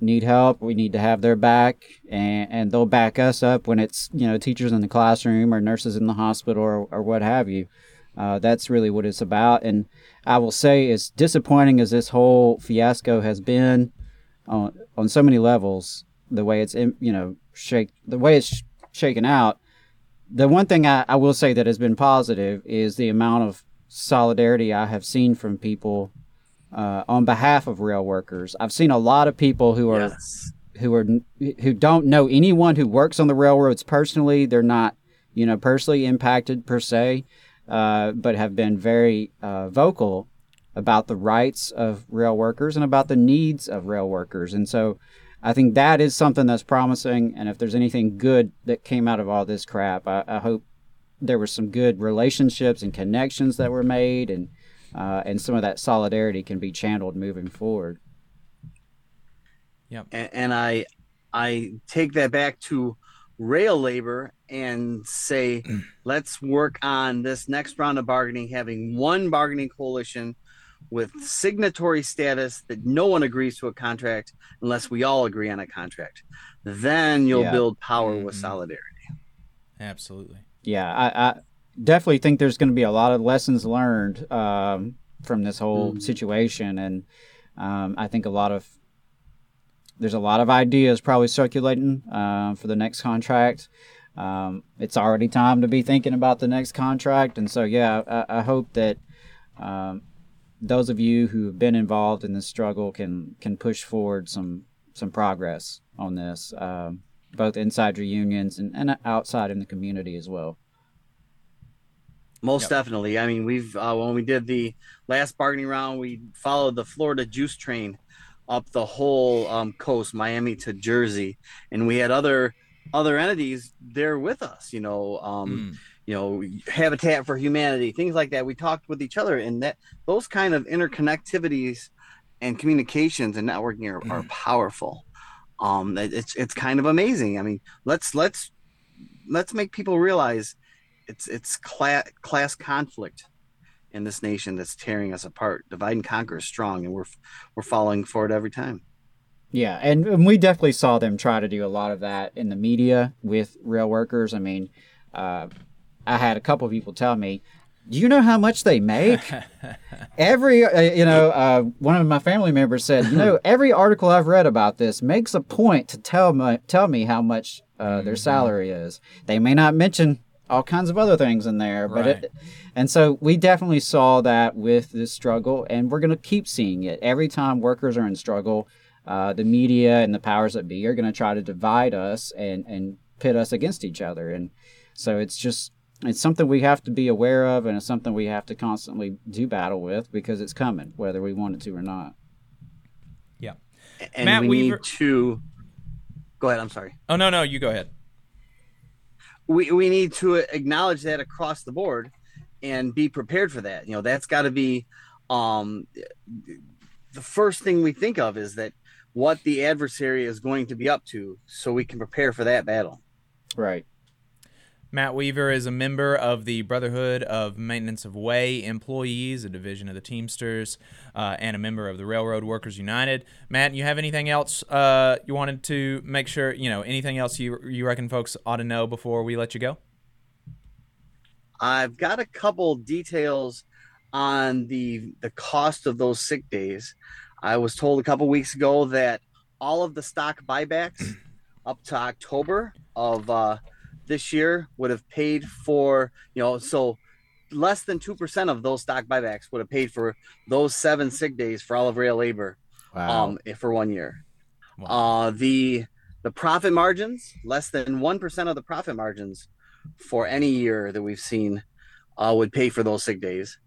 Speaker 5: need help, we need to have their back, and and they'll back us up when it's you know teachers in the classroom or nurses in the hospital or, or what have you. Uh, that's really what it's about, and I will say, as disappointing as this whole fiasco has been on on so many levels, the way it's in- you know shake the way it's sh- shaken out. The one thing I, I will say that has been positive is the amount of solidarity I have seen from people uh, on behalf of rail workers. I've seen a lot of people who are
Speaker 6: Yes.
Speaker 5: who are who don't know anyone who works on the railroads personally. They're not, you know, personally impacted per se, uh, but have been very uh, vocal about the rights of rail workers and about the needs of rail workers. And so, I think that is something that's promising. And if there's anything good that came out of all this crap, I, I hope there were some good relationships and connections that were made, and uh, and some of that solidarity can be channeled moving forward.
Speaker 6: and, and I I take that back to rail labor and say (clears throat) let's work on this next round of bargaining having one bargaining coalition with signatory status that no one agrees to a contract unless we all agree on a contract then you'll
Speaker 5: Yeah.
Speaker 6: build power with
Speaker 4: Mhm.
Speaker 6: solidarity
Speaker 4: absolutely.
Speaker 5: yeah, I, I definitely think there's going to be a lot of lessons learned um, from this whole situation, and um, I think a lot of there's a lot of ideas probably circulating uh, for the next contract. Um, it's already time to be thinking about the next contract, and so yeah, I, I hope that um, those of you who have been involved in this struggle can can push forward some some progress on this, um, both inside your unions and, and outside in the community as well.
Speaker 6: Most
Speaker 4: Yep.
Speaker 6: definitely. I mean, we've uh, when we did the last bargaining round, we followed the Florida Juice Train up the whole um, coast, Miami to Jersey, and we had other other entities there with us. You know, um,
Speaker 4: Mm.
Speaker 6: you know, Habitat for Humanity, things like that. We talked with each other, and that those kind of interconnectivities and communications and networking are, are powerful. Um, it's it's kind of amazing. I mean, let's let's let's make people realize it's it's class class conflict in this nation that's tearing us apart. Divide and conquer is strong, and we're we're falling for it every time.
Speaker 5: Yeah, and, and we definitely saw them try to do a lot of that in the media with rail workers. I mean, uh, I had a couple of people tell me, "Do you know how much they make?" (laughs) every, uh, you know, uh, one of my family members said, "You know, every article I've read about this makes a point to tell me tell me how much uh, their salary is. They may not mention all kinds of other things in there, but
Speaker 4: Right.
Speaker 5: it, and so we definitely saw that with this struggle, and we're going to keep seeing it every time workers are in struggle. Uh, the media and the powers that be are going to try to divide us and and pit us against each other, and so it's just it's something we have to be aware of, and it's something we have to constantly do battle with because it's coming, whether we want it to or not.
Speaker 4: Yeah.
Speaker 6: And
Speaker 4: Matt
Speaker 6: we
Speaker 4: Weaver-
Speaker 6: need to go ahead. I'm sorry.
Speaker 4: Oh no, no, you go ahead.
Speaker 6: we, we need to acknowledge that across the board and be prepared for that you know that's got to be um the first thing we think of is that what the adversary is going to be up to so we can prepare for that battle
Speaker 5: Right.
Speaker 4: Matt Weaver is a member of the Brotherhood of Maintenance of Way Employees, a division of the Teamsters, uh, and a member of the Railroad Workers United. Matt, you have anything else uh, you wanted to make sure, you know, anything else you, you reckon folks ought to know before we let you go?
Speaker 6: i've got a couple details on the the cost of those sick days i was told a couple weeks ago that all of the stock buybacks (clears throat) up to october of uh this year would have paid for you know so less than 2% of those stock buybacks would have paid for those seven sick days for all of rail labor
Speaker 5: Wow.
Speaker 6: um if- for one year
Speaker 4: Wow.
Speaker 6: uh the the profit margins less than 1% of the profit margins for any year that we've seen uh, would pay for those sick days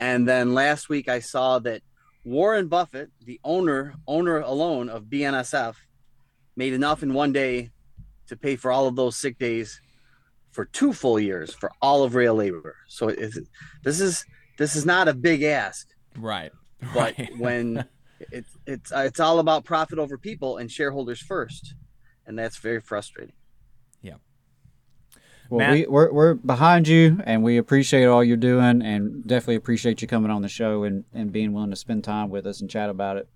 Speaker 6: and then last week i saw that warren buffett the owner owner alone of bnsf made enough in one day to pay for all of those sick days for two full years for all of rail labor. So this is this is not a big ask.
Speaker 4: Right.
Speaker 6: but
Speaker 4: Right. (laughs)
Speaker 6: when it's it's it's all about profit over people and shareholders first. And that's very frustrating
Speaker 5: Well,
Speaker 4: Matt?
Speaker 5: we, we're, we're behind you, and we appreciate all you're doing, and definitely appreciate you coming on the show and, and being willing to spend time with us and chat about it.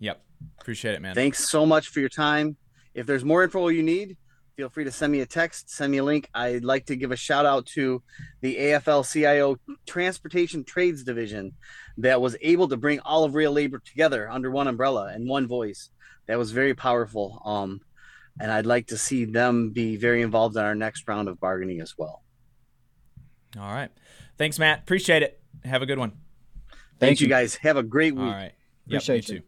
Speaker 4: Yep. Appreciate it, man.
Speaker 6: thanks so much for your time if there's more info you need feel free to send me a text send me a link i'd like to give a shout out to the afl-cio transportation trades division that was able to bring all of rail labor together under one umbrella and one voice that was very powerful um, and i'd like to see them be very involved in our next round of bargaining as well
Speaker 4: All right. Thanks, Matt. Appreciate it. Have a good one.
Speaker 6: Thank you guys. Have a great week.
Speaker 4: All right. Yep,
Speaker 5: Appreciate
Speaker 4: you
Speaker 5: you.
Speaker 4: too.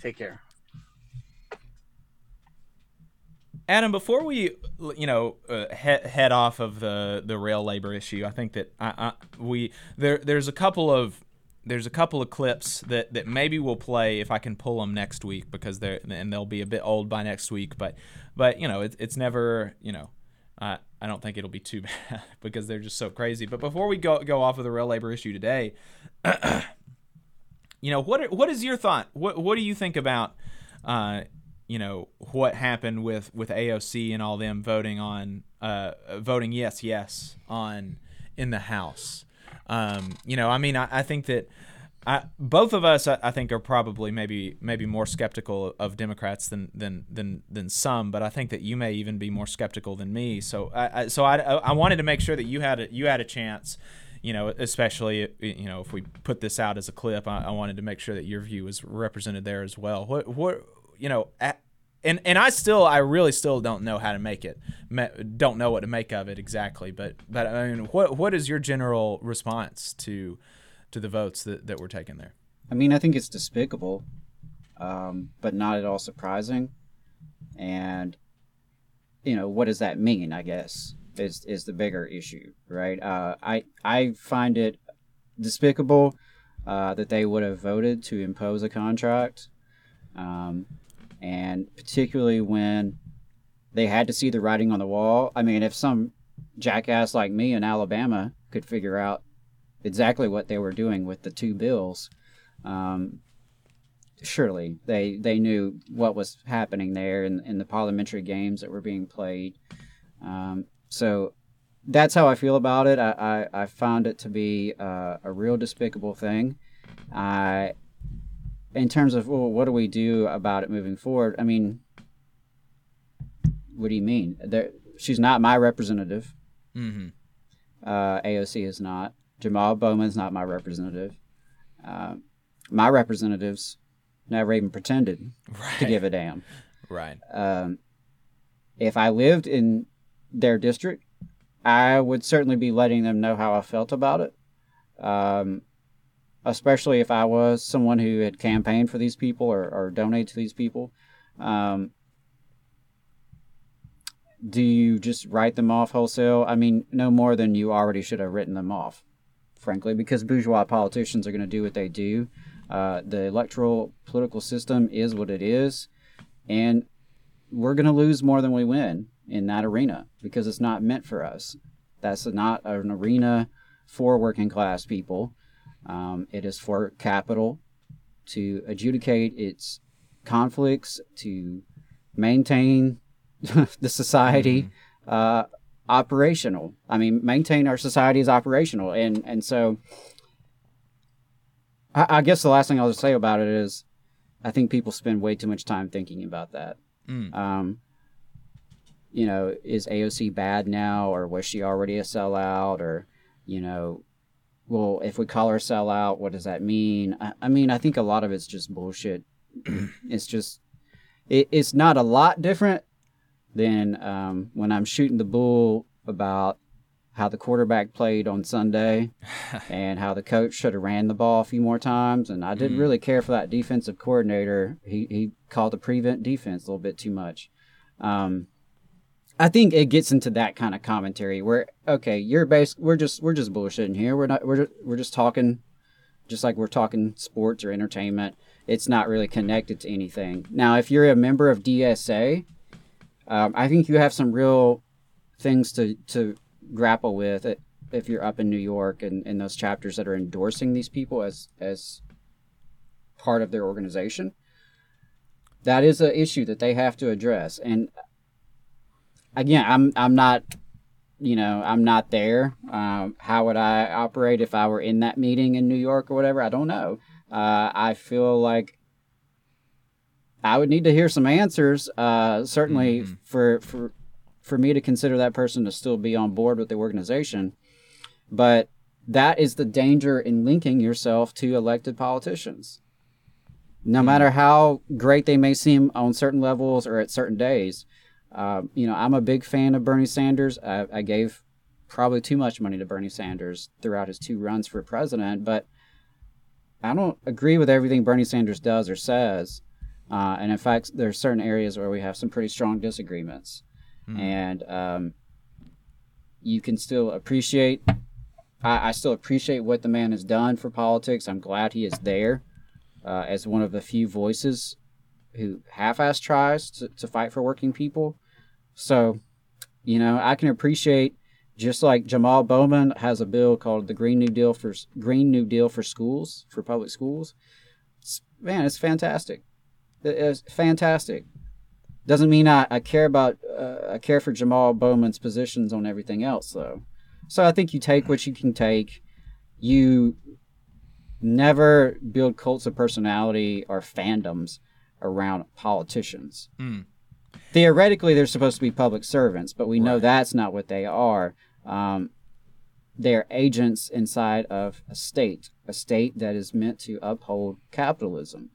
Speaker 6: Take care.
Speaker 4: Adam, before we, you know, uh, head, head off of the, the rail labor issue, I think that I, I, we there there's a couple of there's a couple of clips that, that maybe we'll play if I can pull them next week because they're and they'll be a bit old by next week, but but you know it's it's never you know I I don't think it'll be too (laughs) bad because they're just so crazy. But before we go go off of the rail labor issue today, (clears throat) you know what what is your thought? What what do you think about uh, you know what happened with with AOC and all them voting on uh, voting yes yes on in the House? Um, you know, I mean, I, I think that. I, both of us, I, I think, are probably maybe maybe more skeptical of Democrats than than than than some. But I think that you may even be more skeptical than me. So I, I so I, I wanted to make sure that you had a, you had a chance. You know, especially you know if we put this out as a clip, I, wanted to make sure that your view was represented there as well. What what you know. At, and and I still I really still don't know how to make it don't know what to make of it exactly but but I mean what what is your general response to to the votes that, that were taken there
Speaker 5: I mean, I think it's despicable, um, but not at all surprising. And you know, what does that mean? I guess is is the bigger issue, right? Uh, I I find it despicable uh, that they would have voted to impose a contract, um, and particularly when they had to see the writing on the wall. I mean, if some jackass like me in Alabama could figure out exactly what they were doing with the two bills, um, surely they they knew what was happening there in, in the parliamentary games that were being played. Um, so that's how I feel about it. I, I, I found it to be uh, a real despicable thing. I, in terms of well, what do we do about it moving forward? I mean, what do you mean? There, she's not my representative.
Speaker 4: Mm-hmm.
Speaker 5: Uh, AOC is not. Jamal Bowman is not my representative. Uh, my representatives never even pretended to give a damn.
Speaker 4: Right.
Speaker 5: Um, if I lived in their district, I would certainly be letting them know how I felt about it. Um, especially if I was someone who had campaigned for these people or, or donated to these people. Um, do you just write them off wholesale? I mean, no more than you already should have written them off, frankly, because bourgeois politicians are going to do what they do. Uh, the electoral political system is what it is, and we're going to lose more than we win in that arena because it's not meant for us. That's not an arena for working class people. Um, it is for capital to adjudicate its conflicts, to maintain (laughs) the society uh, operational. I mean, maintain our society is operational, and and so I, I guess the last thing I'll just say about it is, I think people spend way too much time thinking about that.
Speaker 4: Mm.
Speaker 5: Um, you know, is AOC bad now, or was she already a sellout, or you know, well, if we call her sellout, what does that mean? I, I mean, I think a lot of it's just bullshit. (clears throat) it's just, it, it's not a lot different than um, when I'm shooting the bull about how the quarterback played on Sunday (laughs) and how the coach should have ran the ball a few more times. And I didn't
Speaker 4: Mhm.
Speaker 5: really care for that defensive coordinator. He, he called the prevent defense a little bit too much. Um, I think it gets into that kind of commentary where okay, you're bas- we're just we're just bullshitting here. We're not we're just, we're just talking just like we're talking sports or entertainment. It's not really connected to anything. Now, if you're a member of DSA, um, I think you have some real things to to grapple with if you're up in New York and in those chapters that are endorsing these people as as part of their organization. That is an issue that they have to address. And again, I'm I'm not you know, I'm not there. Um, how would I operate if I were in that meeting in New York or whatever? I don't know. Uh, I feel like I would need to hear some answers. Uh, certainly for for for me to consider that person to still be on board with the organization. But that is the danger in linking yourself to elected politicians. No matter how great they may seem on certain levels or at certain days, um, you know, I'm a big fan of Bernie Sanders. I, I gave probably too much money to Bernie Sanders throughout his two runs for president, but I don't agree with everything Bernie Sanders does or says. Uh, and in fact, there are certain areas where we have some pretty strong disagreements. And um, you can still appreciate, I, I still appreciate what the man has done for politics. I'm glad he is there uh, as one of the few voices who half-ass tries to, to fight for working people. So, you know, I can appreciate just like Jamal Bowman has a bill called the Green New Deal for Green New Deal for schools for public schools. It's, man, it's fantastic. It's fantastic. Doesn't mean I, I care about uh, I care for Jamal Bowman's positions on everything else though. So I think you take what you can take. You never build cults of personality or fandoms around politicians.
Speaker 4: Mm.
Speaker 5: Theoretically, they're supposed to be public servants, but we know that's not what they are. Um, they're agents inside of a state, a state that is meant to uphold capitalism.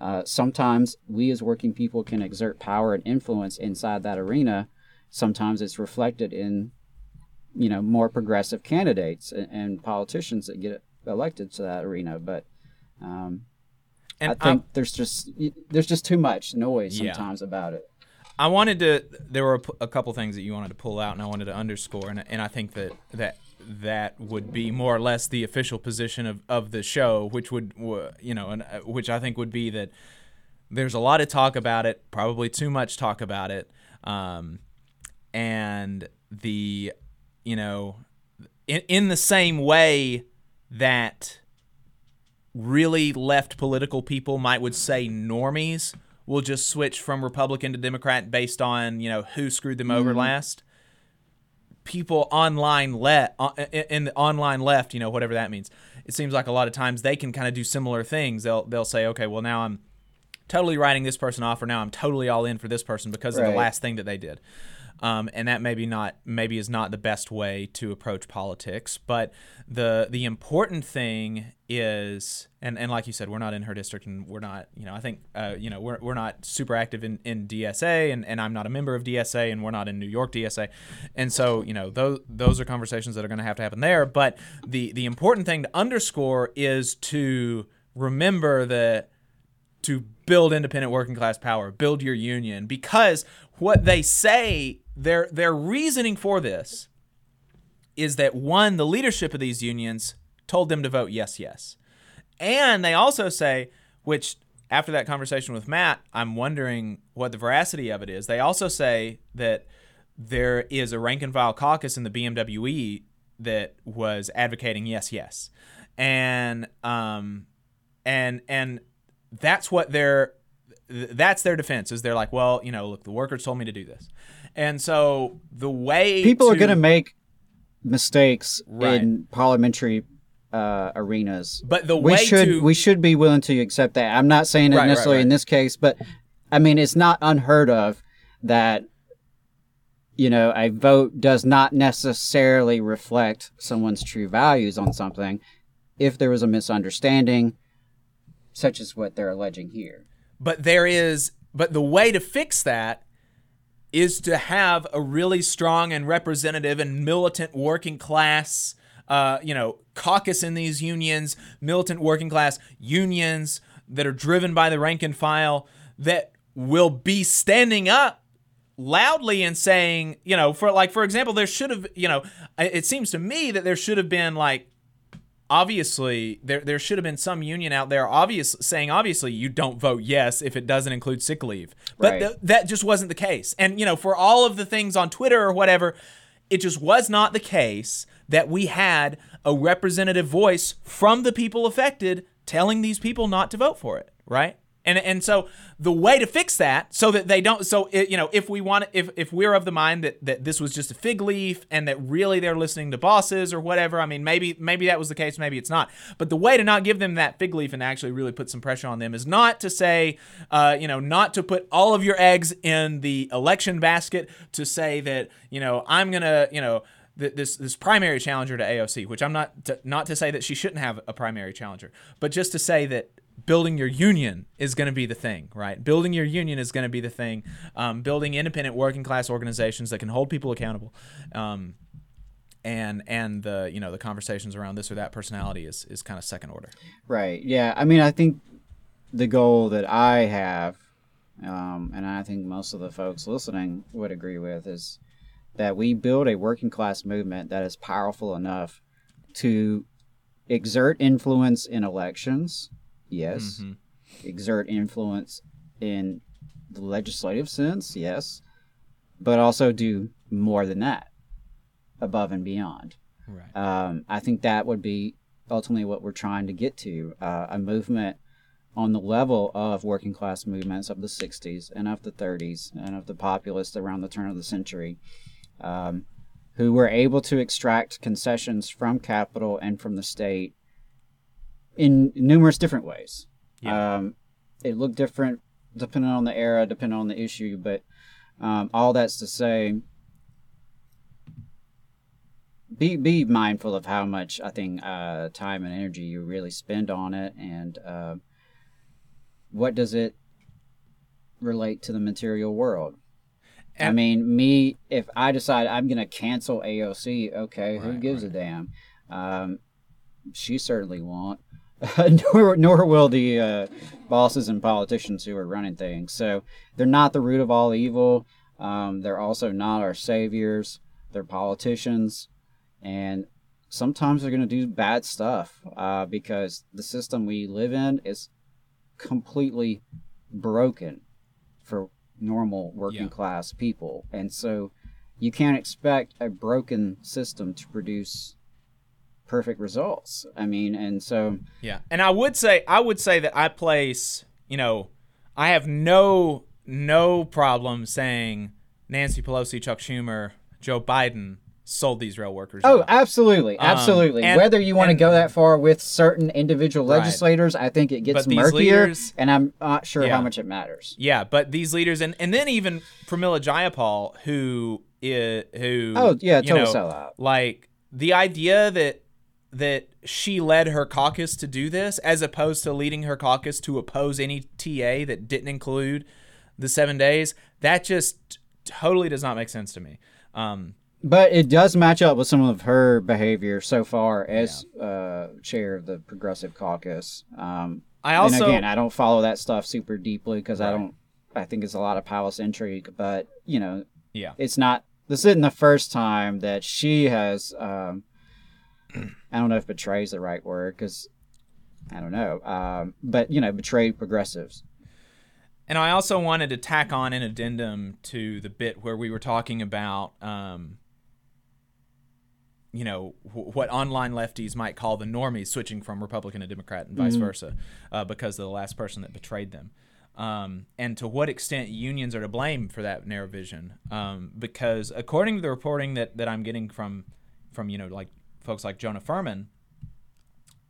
Speaker 5: Uh, sometimes we as working people can exert power and influence inside that arena. Sometimes it's reflected in, you know, more progressive candidates and, and politicians that get elected to that arena. But um, I think
Speaker 4: I'm-
Speaker 5: there's just there's just too much noise
Speaker 4: Yeah.
Speaker 5: sometimes about it.
Speaker 4: I wanted to. There were a, couple things that you wanted to pull out, and I wanted to underscore, and, and I think that that that would be more or less the official position of, of the show, which would, you know, and uh, which I think would be that there's a lot of talk about it, probably too much talk about it, um, and the, you know, in in the same way that really left political people might would say normies will just switch from Republican to Democrat based on you know who screwed them over
Speaker 5: Mhm.
Speaker 4: last. people online let uh, in in the online left, you know, whatever that means. It seems like a lot of times they can kind of do similar things. They'll they'll say, okay, well now I'm totally writing this person off, or now I'm totally all in for this person because of the last thing that they did. Um, and that maybe not maybe is not the best way to approach politics. But the the important thing is, and, and like you said, we're not in her district, and we're not, you know, I think, uh, you know, we're, we're not super active in, in DSA, and, and I'm not a member of DSA, and we're not in New York DSA, and so you know those those are conversations that are going to have to happen there. But the the important thing to underscore is to remember that to build independent working class power, build your union, because what they say their their reasoning for this is that one, the leadership of these unions told them to vote yes, yes, and they also say, which after that conversation with Matt, I'm wondering what the veracity of it is. They also say that there is a rank and file caucus in the BMWE that was advocating yes, yes, and um, and and that's what their that's their defense is they're like well you know look the workers told me to do this and so the way
Speaker 5: People are going to make mistakes
Speaker 4: Right.
Speaker 5: in parliamentary uh, arenas.
Speaker 4: But the
Speaker 5: we
Speaker 4: way
Speaker 5: should
Speaker 4: to-
Speaker 5: we should be willing to accept that. I'm not saying it
Speaker 4: Right, right,
Speaker 5: necessarily in this case, but I mean it's not unheard of that you know a vote does not necessarily reflect someone's true values on something if there was a misunderstanding such as what they're alleging here.
Speaker 4: but there is but the way to fix that is to have a really strong and representative and militant working class uh, you know caucus in these unions militant working class unions that are driven by the rank and file that will be standing up loudly and saying you know for like for example there should have you know it seems to me that there should have been like obviously there there should have been some union out there obvious saying obviously you don't vote yes if it doesn't include sick leave. But
Speaker 5: Right.
Speaker 4: th- that just wasn't the case. And you know for all of the things on twitter or whatever it just was not the case that we had a representative voice from the people affected telling these people not to vote for it right and and so the way to fix that so that they don't so it, you know if we want if if we're of the mind that that this was just a fig leaf and that really they're listening to bosses or whatever i mean maybe maybe that was the case maybe it's not. But the way to not give them that fig leaf and actually really put some pressure on them is not to say uh, you know not to put all of your eggs in the election basket to say that you know i'm gonna you know this this primary challenger to AOC, which I'm not to, not to say that she shouldn't have a primary challenger, but just to say that building your union is going to be the thing, right? Building your union is going to be the thing. Um, building independent working class organizations that can hold people accountable, um, and and the you know the conversations around this or that personality is is kind of second order.
Speaker 5: Right. Yeah. I mean, I think the goal that I have, um, and I think most of the folks listening would agree with, is that we build a working class movement that is powerful enough to exert influence in elections. Yes.
Speaker 4: Mhm.
Speaker 5: Exert influence in the legislative sense. Yes. But also do more than that, above and beyond.
Speaker 4: Right.
Speaker 5: Um, I think that would be ultimately what we're trying to get to uh, a movement on the level of working class movements of the 60s and of the 30s and of the populists around the turn of the century um, who were able to extract concessions from capital and from the state in numerous different ways.
Speaker 4: Yeah.
Speaker 5: Um, it looked different depending on the era, depending on the issue, but um, all that's to say, be be mindful of how much I think uh, time and energy you really spend on it, and uh, what does it relate to the material world. I mean, me if I decide I'm gonna cancel AOC, okay, who
Speaker 4: Right,
Speaker 5: gives a damn? Um, she certainly won't. (laughs) nor, nor will the uh, bosses and politicians who are running things. So they're not the root of all evil. Um, they're also not our saviors. They're politicians, and sometimes they're going to do bad stuff uh, because the system we live in is completely broken for normal working
Speaker 4: Yeah.
Speaker 5: class people, and so you can't expect a broken system to produce perfect results. I mean, and so
Speaker 4: Yeah, and I would say I would say that I place you know I have no no problem saying Nancy Pelosi, Chuck Schumer, Joe Biden sold these rail workers.
Speaker 5: Oh,
Speaker 4: out.
Speaker 5: absolutely,
Speaker 4: Um,
Speaker 5: absolutely.
Speaker 4: and-
Speaker 5: Whether you want to go that far with certain individual
Speaker 4: Right.
Speaker 5: legislators, I think it gets murkier,
Speaker 4: leaders-
Speaker 5: and I'm not sure
Speaker 4: Yeah.
Speaker 5: how much it matters.
Speaker 4: Yeah, but these leaders, and, and then even Pramila Jayapal, who is who
Speaker 5: Oh, yeah, total
Speaker 4: know,
Speaker 5: sellout.
Speaker 4: Like the idea that that she led her caucus to do this, as opposed to leading her caucus to oppose any TA that didn't include the seven days, that just totally does not make sense to me. Um,
Speaker 5: But it does match up with some of her behavior so far as uh, chair of the Progressive Caucus. Um,
Speaker 4: I also-
Speaker 5: and again, I don't follow that stuff super deeply because I don't. I think it's a lot of palace intrigue, but you know,
Speaker 4: Yeah.
Speaker 5: it's not. This isn't the first time that she has. Um, I don't know if "betrays" the right word because I don't know, um, but you know, betrayed progressives.
Speaker 4: And I also wanted to tack on an addendum to the bit where we were talking about, um, you know, wh- what online lefties might call the normies switching from Republican to Democrat and vice
Speaker 7: Mhm.
Speaker 4: versa uh, because of the last person that betrayed them. Um, and to what extent unions are to blame for that narrow vision. Um, because according to the reporting that, that I'm getting from, from, you know, like folks like Jonah Furman,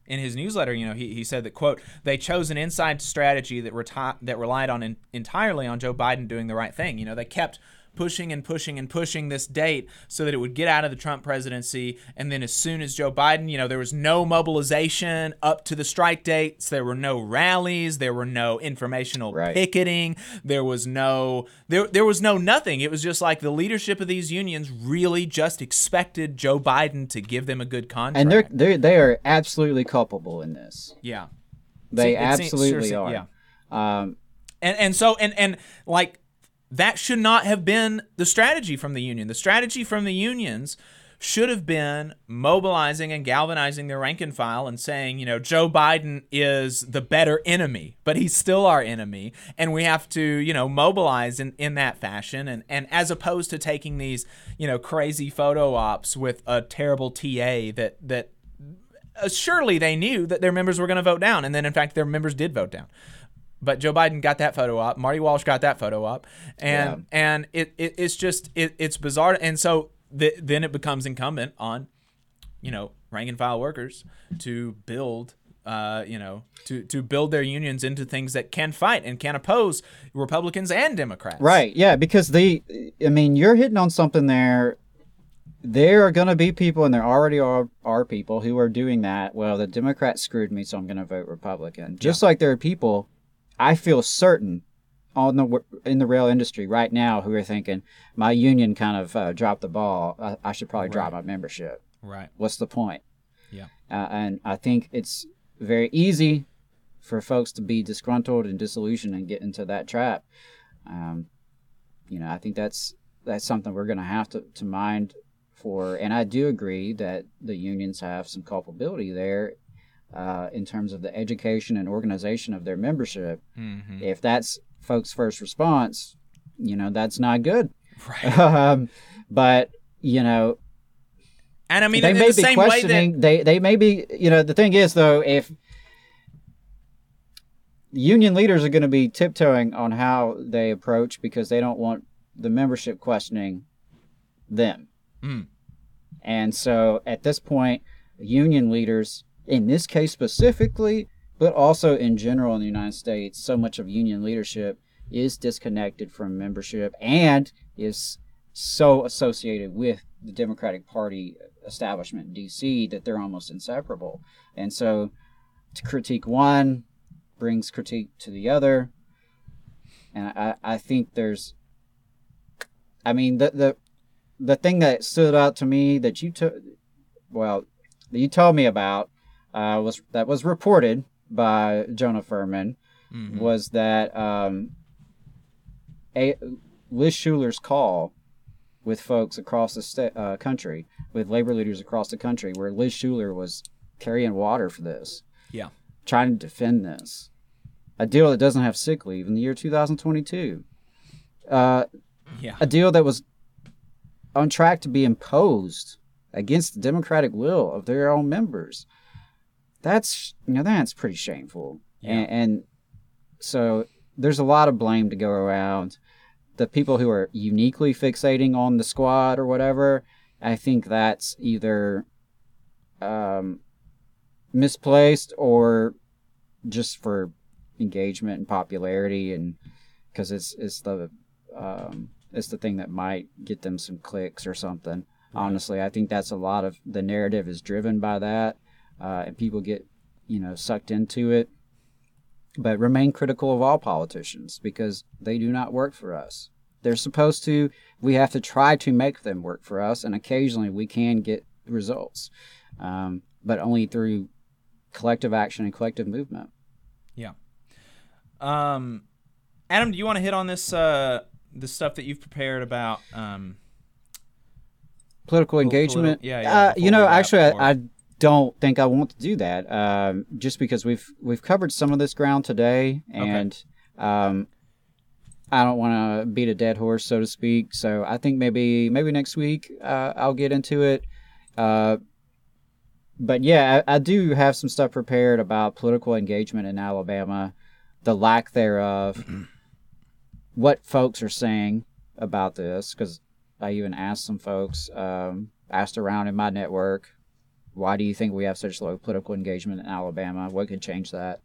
Speaker 4: in his newsletter, you know, he, he said that quote they chose an inside strategy that reti- that relied on en- entirely on Joe Biden doing the right thing. You know, they kept pushing and pushing and pushing this date so that it would get out of the Trump presidency. And then as soon as Joe Biden, you know, there was no mobilization up to the strike dates. There were no rallies. There were no informational picketing. There was no there there was no nothing. It was just like the leadership of these unions really just expected Joe Biden to give them a good contract.
Speaker 5: And they're they they are absolutely culpable in this.
Speaker 4: Yeah.
Speaker 5: They
Speaker 4: See, it seems-
Speaker 5: absolutely
Speaker 4: sure
Speaker 5: are. Yeah. Um,
Speaker 4: and and so and and like that should not have been the strategy from the union. The strategy from the unions should have been mobilizing and galvanizing their rank and file and saying, you know, Joe Biden is the better enemy, but he's still our enemy, and we have to, you know, mobilize in, in that fashion, and and as opposed to taking these, you know, crazy photo ops with a terrible TA that that uh, surely they knew that their members were going to vote down, and then in fact their members did vote down. But Joe Biden got that photo up. Marty Walsh got that photo up, and and it, it it's just it, it's bizarre. And so th- then it becomes incumbent on, you know, rank and file workers to build, uh, you know, to to build their unions into things that can fight and can oppose Republicans and Democrats.
Speaker 5: Right. Yeah, because they I mean, you're hitting on something there. There are going to be people and there already are are people who are doing that. Well, the Democrats screwed me, so I'm going to vote Republican. Just like there are people I feel certain on the in the rail industry right now who are thinking my union kind of uh, dropped the ball. I, I should probably drop my membership.
Speaker 4: Right.
Speaker 5: What's the point?
Speaker 4: Yeah.
Speaker 5: Uh, and I think it's very easy for folks to be disgruntled and disillusioned and get into that trap. Um, you know, I think that's that's something we're going to have to to mind for. And I do agree that the unions have some culpability there uh, in terms of the education and organization of their membership.
Speaker 4: Mhm.
Speaker 5: If that's folks' first response, you know, that's not good. Right. (laughs) um, but you know,
Speaker 4: And I mean,
Speaker 5: they may
Speaker 4: the
Speaker 5: be
Speaker 4: same way
Speaker 5: questioning.
Speaker 4: that
Speaker 5: they they may be. You know, the thing is though, if union leaders are going to be tiptoeing on how they approach because they don't want the membership questioning them.
Speaker 4: Mm.
Speaker 5: And so at this point, union leaders, in this case specifically, but also in general in the United States, so much of union leadership is disconnected from membership and is so associated with the Democratic Party establishment in DC that they're almost inseparable. And so to critique one brings critique to the other. And I, I think there's I mean the the the thing that stood out to me that you took well that you told me about uh, was that was reported by Jonah Furman
Speaker 4: Mhm.
Speaker 5: was that um, a Liz Shuler's call with folks across the sta- uh, country, with labor leaders across the country, where Liz Shuler was carrying water for this,
Speaker 4: Yeah.
Speaker 5: trying to defend this, a deal that doesn't have sick leave in the year 2022, uh,
Speaker 4: Yeah.
Speaker 5: a deal that was on track to be imposed against the democratic will of their own members. That's you know that's pretty shameful, and, and so there's a lot of blame to go around. The people who are uniquely fixating on the squad or whatever, I think that's either um, misplaced or just for engagement and popularity, and because it's it's the um, it's the thing that might get them some clicks or something. Honestly, I think that's a lot of the narrative is driven by that, uh, and people get you know sucked into it. But remain critical of all politicians because they do not work for us. They're supposed to. We have to try to make them work for us, and occasionally we can get results, um, but only through collective action and collective movement.
Speaker 4: Yeah. Um, Adam, do you want to hit on this uh, the stuff that you've prepared about um,
Speaker 5: political engagement?
Speaker 4: politi- yeah, yeah,
Speaker 5: Uh, you know, actually, I, I don't think I want to do that. Um, just because we've we've covered some of this ground today, and um, I don't want to beat a dead horse, so to speak. So I think maybe maybe next week uh, I'll get into it. Uh, but yeah, I, I do have some stuff prepared about political engagement in Alabama, the lack thereof, (clears throat) what folks are saying about this, because I even asked some folks, um, asked around in my network, why do you think we have such low political engagement in Alabama? What could change that?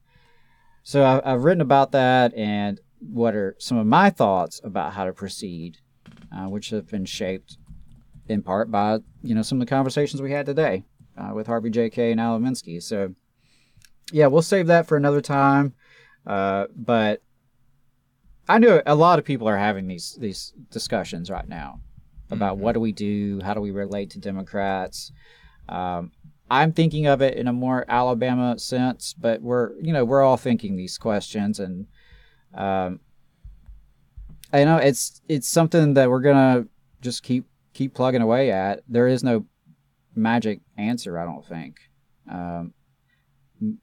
Speaker 5: So I, I've written about that and what are some of my thoughts about how to proceed, uh, which have been shaped in part by you know some of the conversations we had today uh, with Harvey J. Kaye and Alan Minsky. So yeah, we'll save that for another time. Uh, but I know a lot of people are having these these discussions right now about what do we do, how do we relate to Democrats. Um, I'm thinking of it in a more Alabama sense, but we're you know we're all thinking these questions, and um, I know it's it's something that we're gonna just keep keep plugging away at. There is no magic answer, I don't think. Um,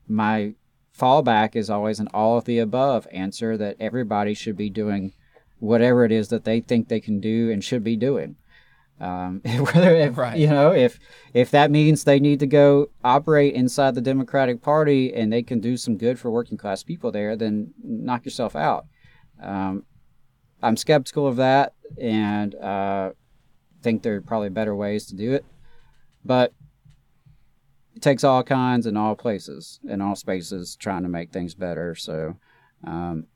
Speaker 5: my fallback is always an all of the above answer that everybody should be doing whatever it is that they think they can do and should be doing. Um, (laughs) whether if,
Speaker 4: Right.
Speaker 5: you know if if that means they need to go operate inside the Democratic Party and they can do some good for working class people there, then knock yourself out. Um, I'm skeptical of that and uh, think there are probably better ways to do it, but it takes all kinds and all places and all spaces trying to make things better. So, um,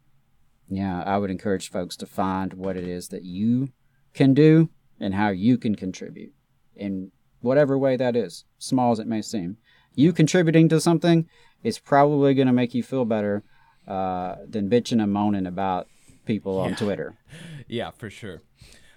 Speaker 5: yeah, I would encourage folks to find what it is that you can do and how you can contribute in whatever way that is, small as it may seem. You contributing to something is probably going to make you feel better uh, than bitching and moaning about people on Twitter. (laughs)
Speaker 4: Yeah, for sure.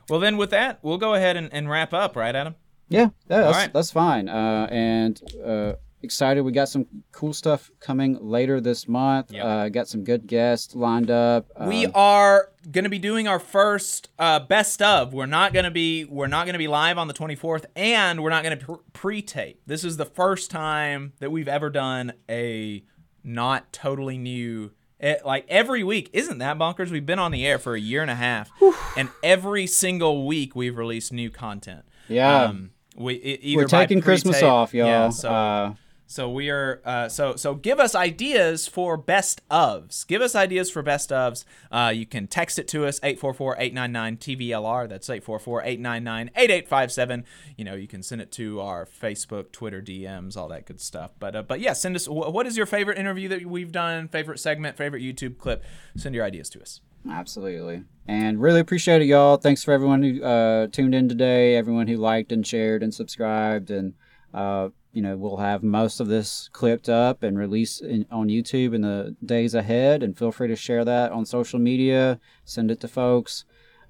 Speaker 4: Well, then with that, we'll go ahead and, and wrap up, right, Adam?
Speaker 5: Yeah, yeah that's,
Speaker 4: right.
Speaker 5: that's fine. Uh, and uh, excited. We got some cool stuff coming later this month.
Speaker 4: Yep.
Speaker 5: Uh, got some good guests lined up.
Speaker 4: we
Speaker 5: Um,
Speaker 4: are going to be doing our first uh, best of. We're not going to be we're not going to be live on the 24th, and we're not going to pre-tape. This is the first time that we've ever done a not totally new. It, like every week, isn't that bonkers? We've been on the air for a year and a half, and every single week we've released new content.
Speaker 5: Yeah.
Speaker 4: Um, we either
Speaker 5: We're taking Christmas off, y'all.
Speaker 4: Yeah, so
Speaker 5: uh,
Speaker 4: so we are uh, so so give us ideas for best ofs. Give us ideas for best ofs. Uh, you can text it to us 844-899-TVLR. That's 844-899-8857. You know, you can send it to our Facebook, Twitter DMs, all that good stuff. But uh, but yeah, send us what is your favorite interview that we've done, favorite segment, favorite YouTube clip? Send your ideas to us.
Speaker 5: Absolutely. And really appreciate it, y'all. Thanks for everyone who uh, tuned in today, everyone who liked and shared and subscribed. And, uh, you know, we'll have most of this clipped up and released in, on YouTube in the days ahead. And feel free to share that on social media, send it to folks.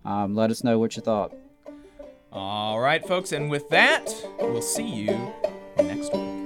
Speaker 5: Um, let us know what you thought.
Speaker 4: All right, folks, and with that, we'll see you next week.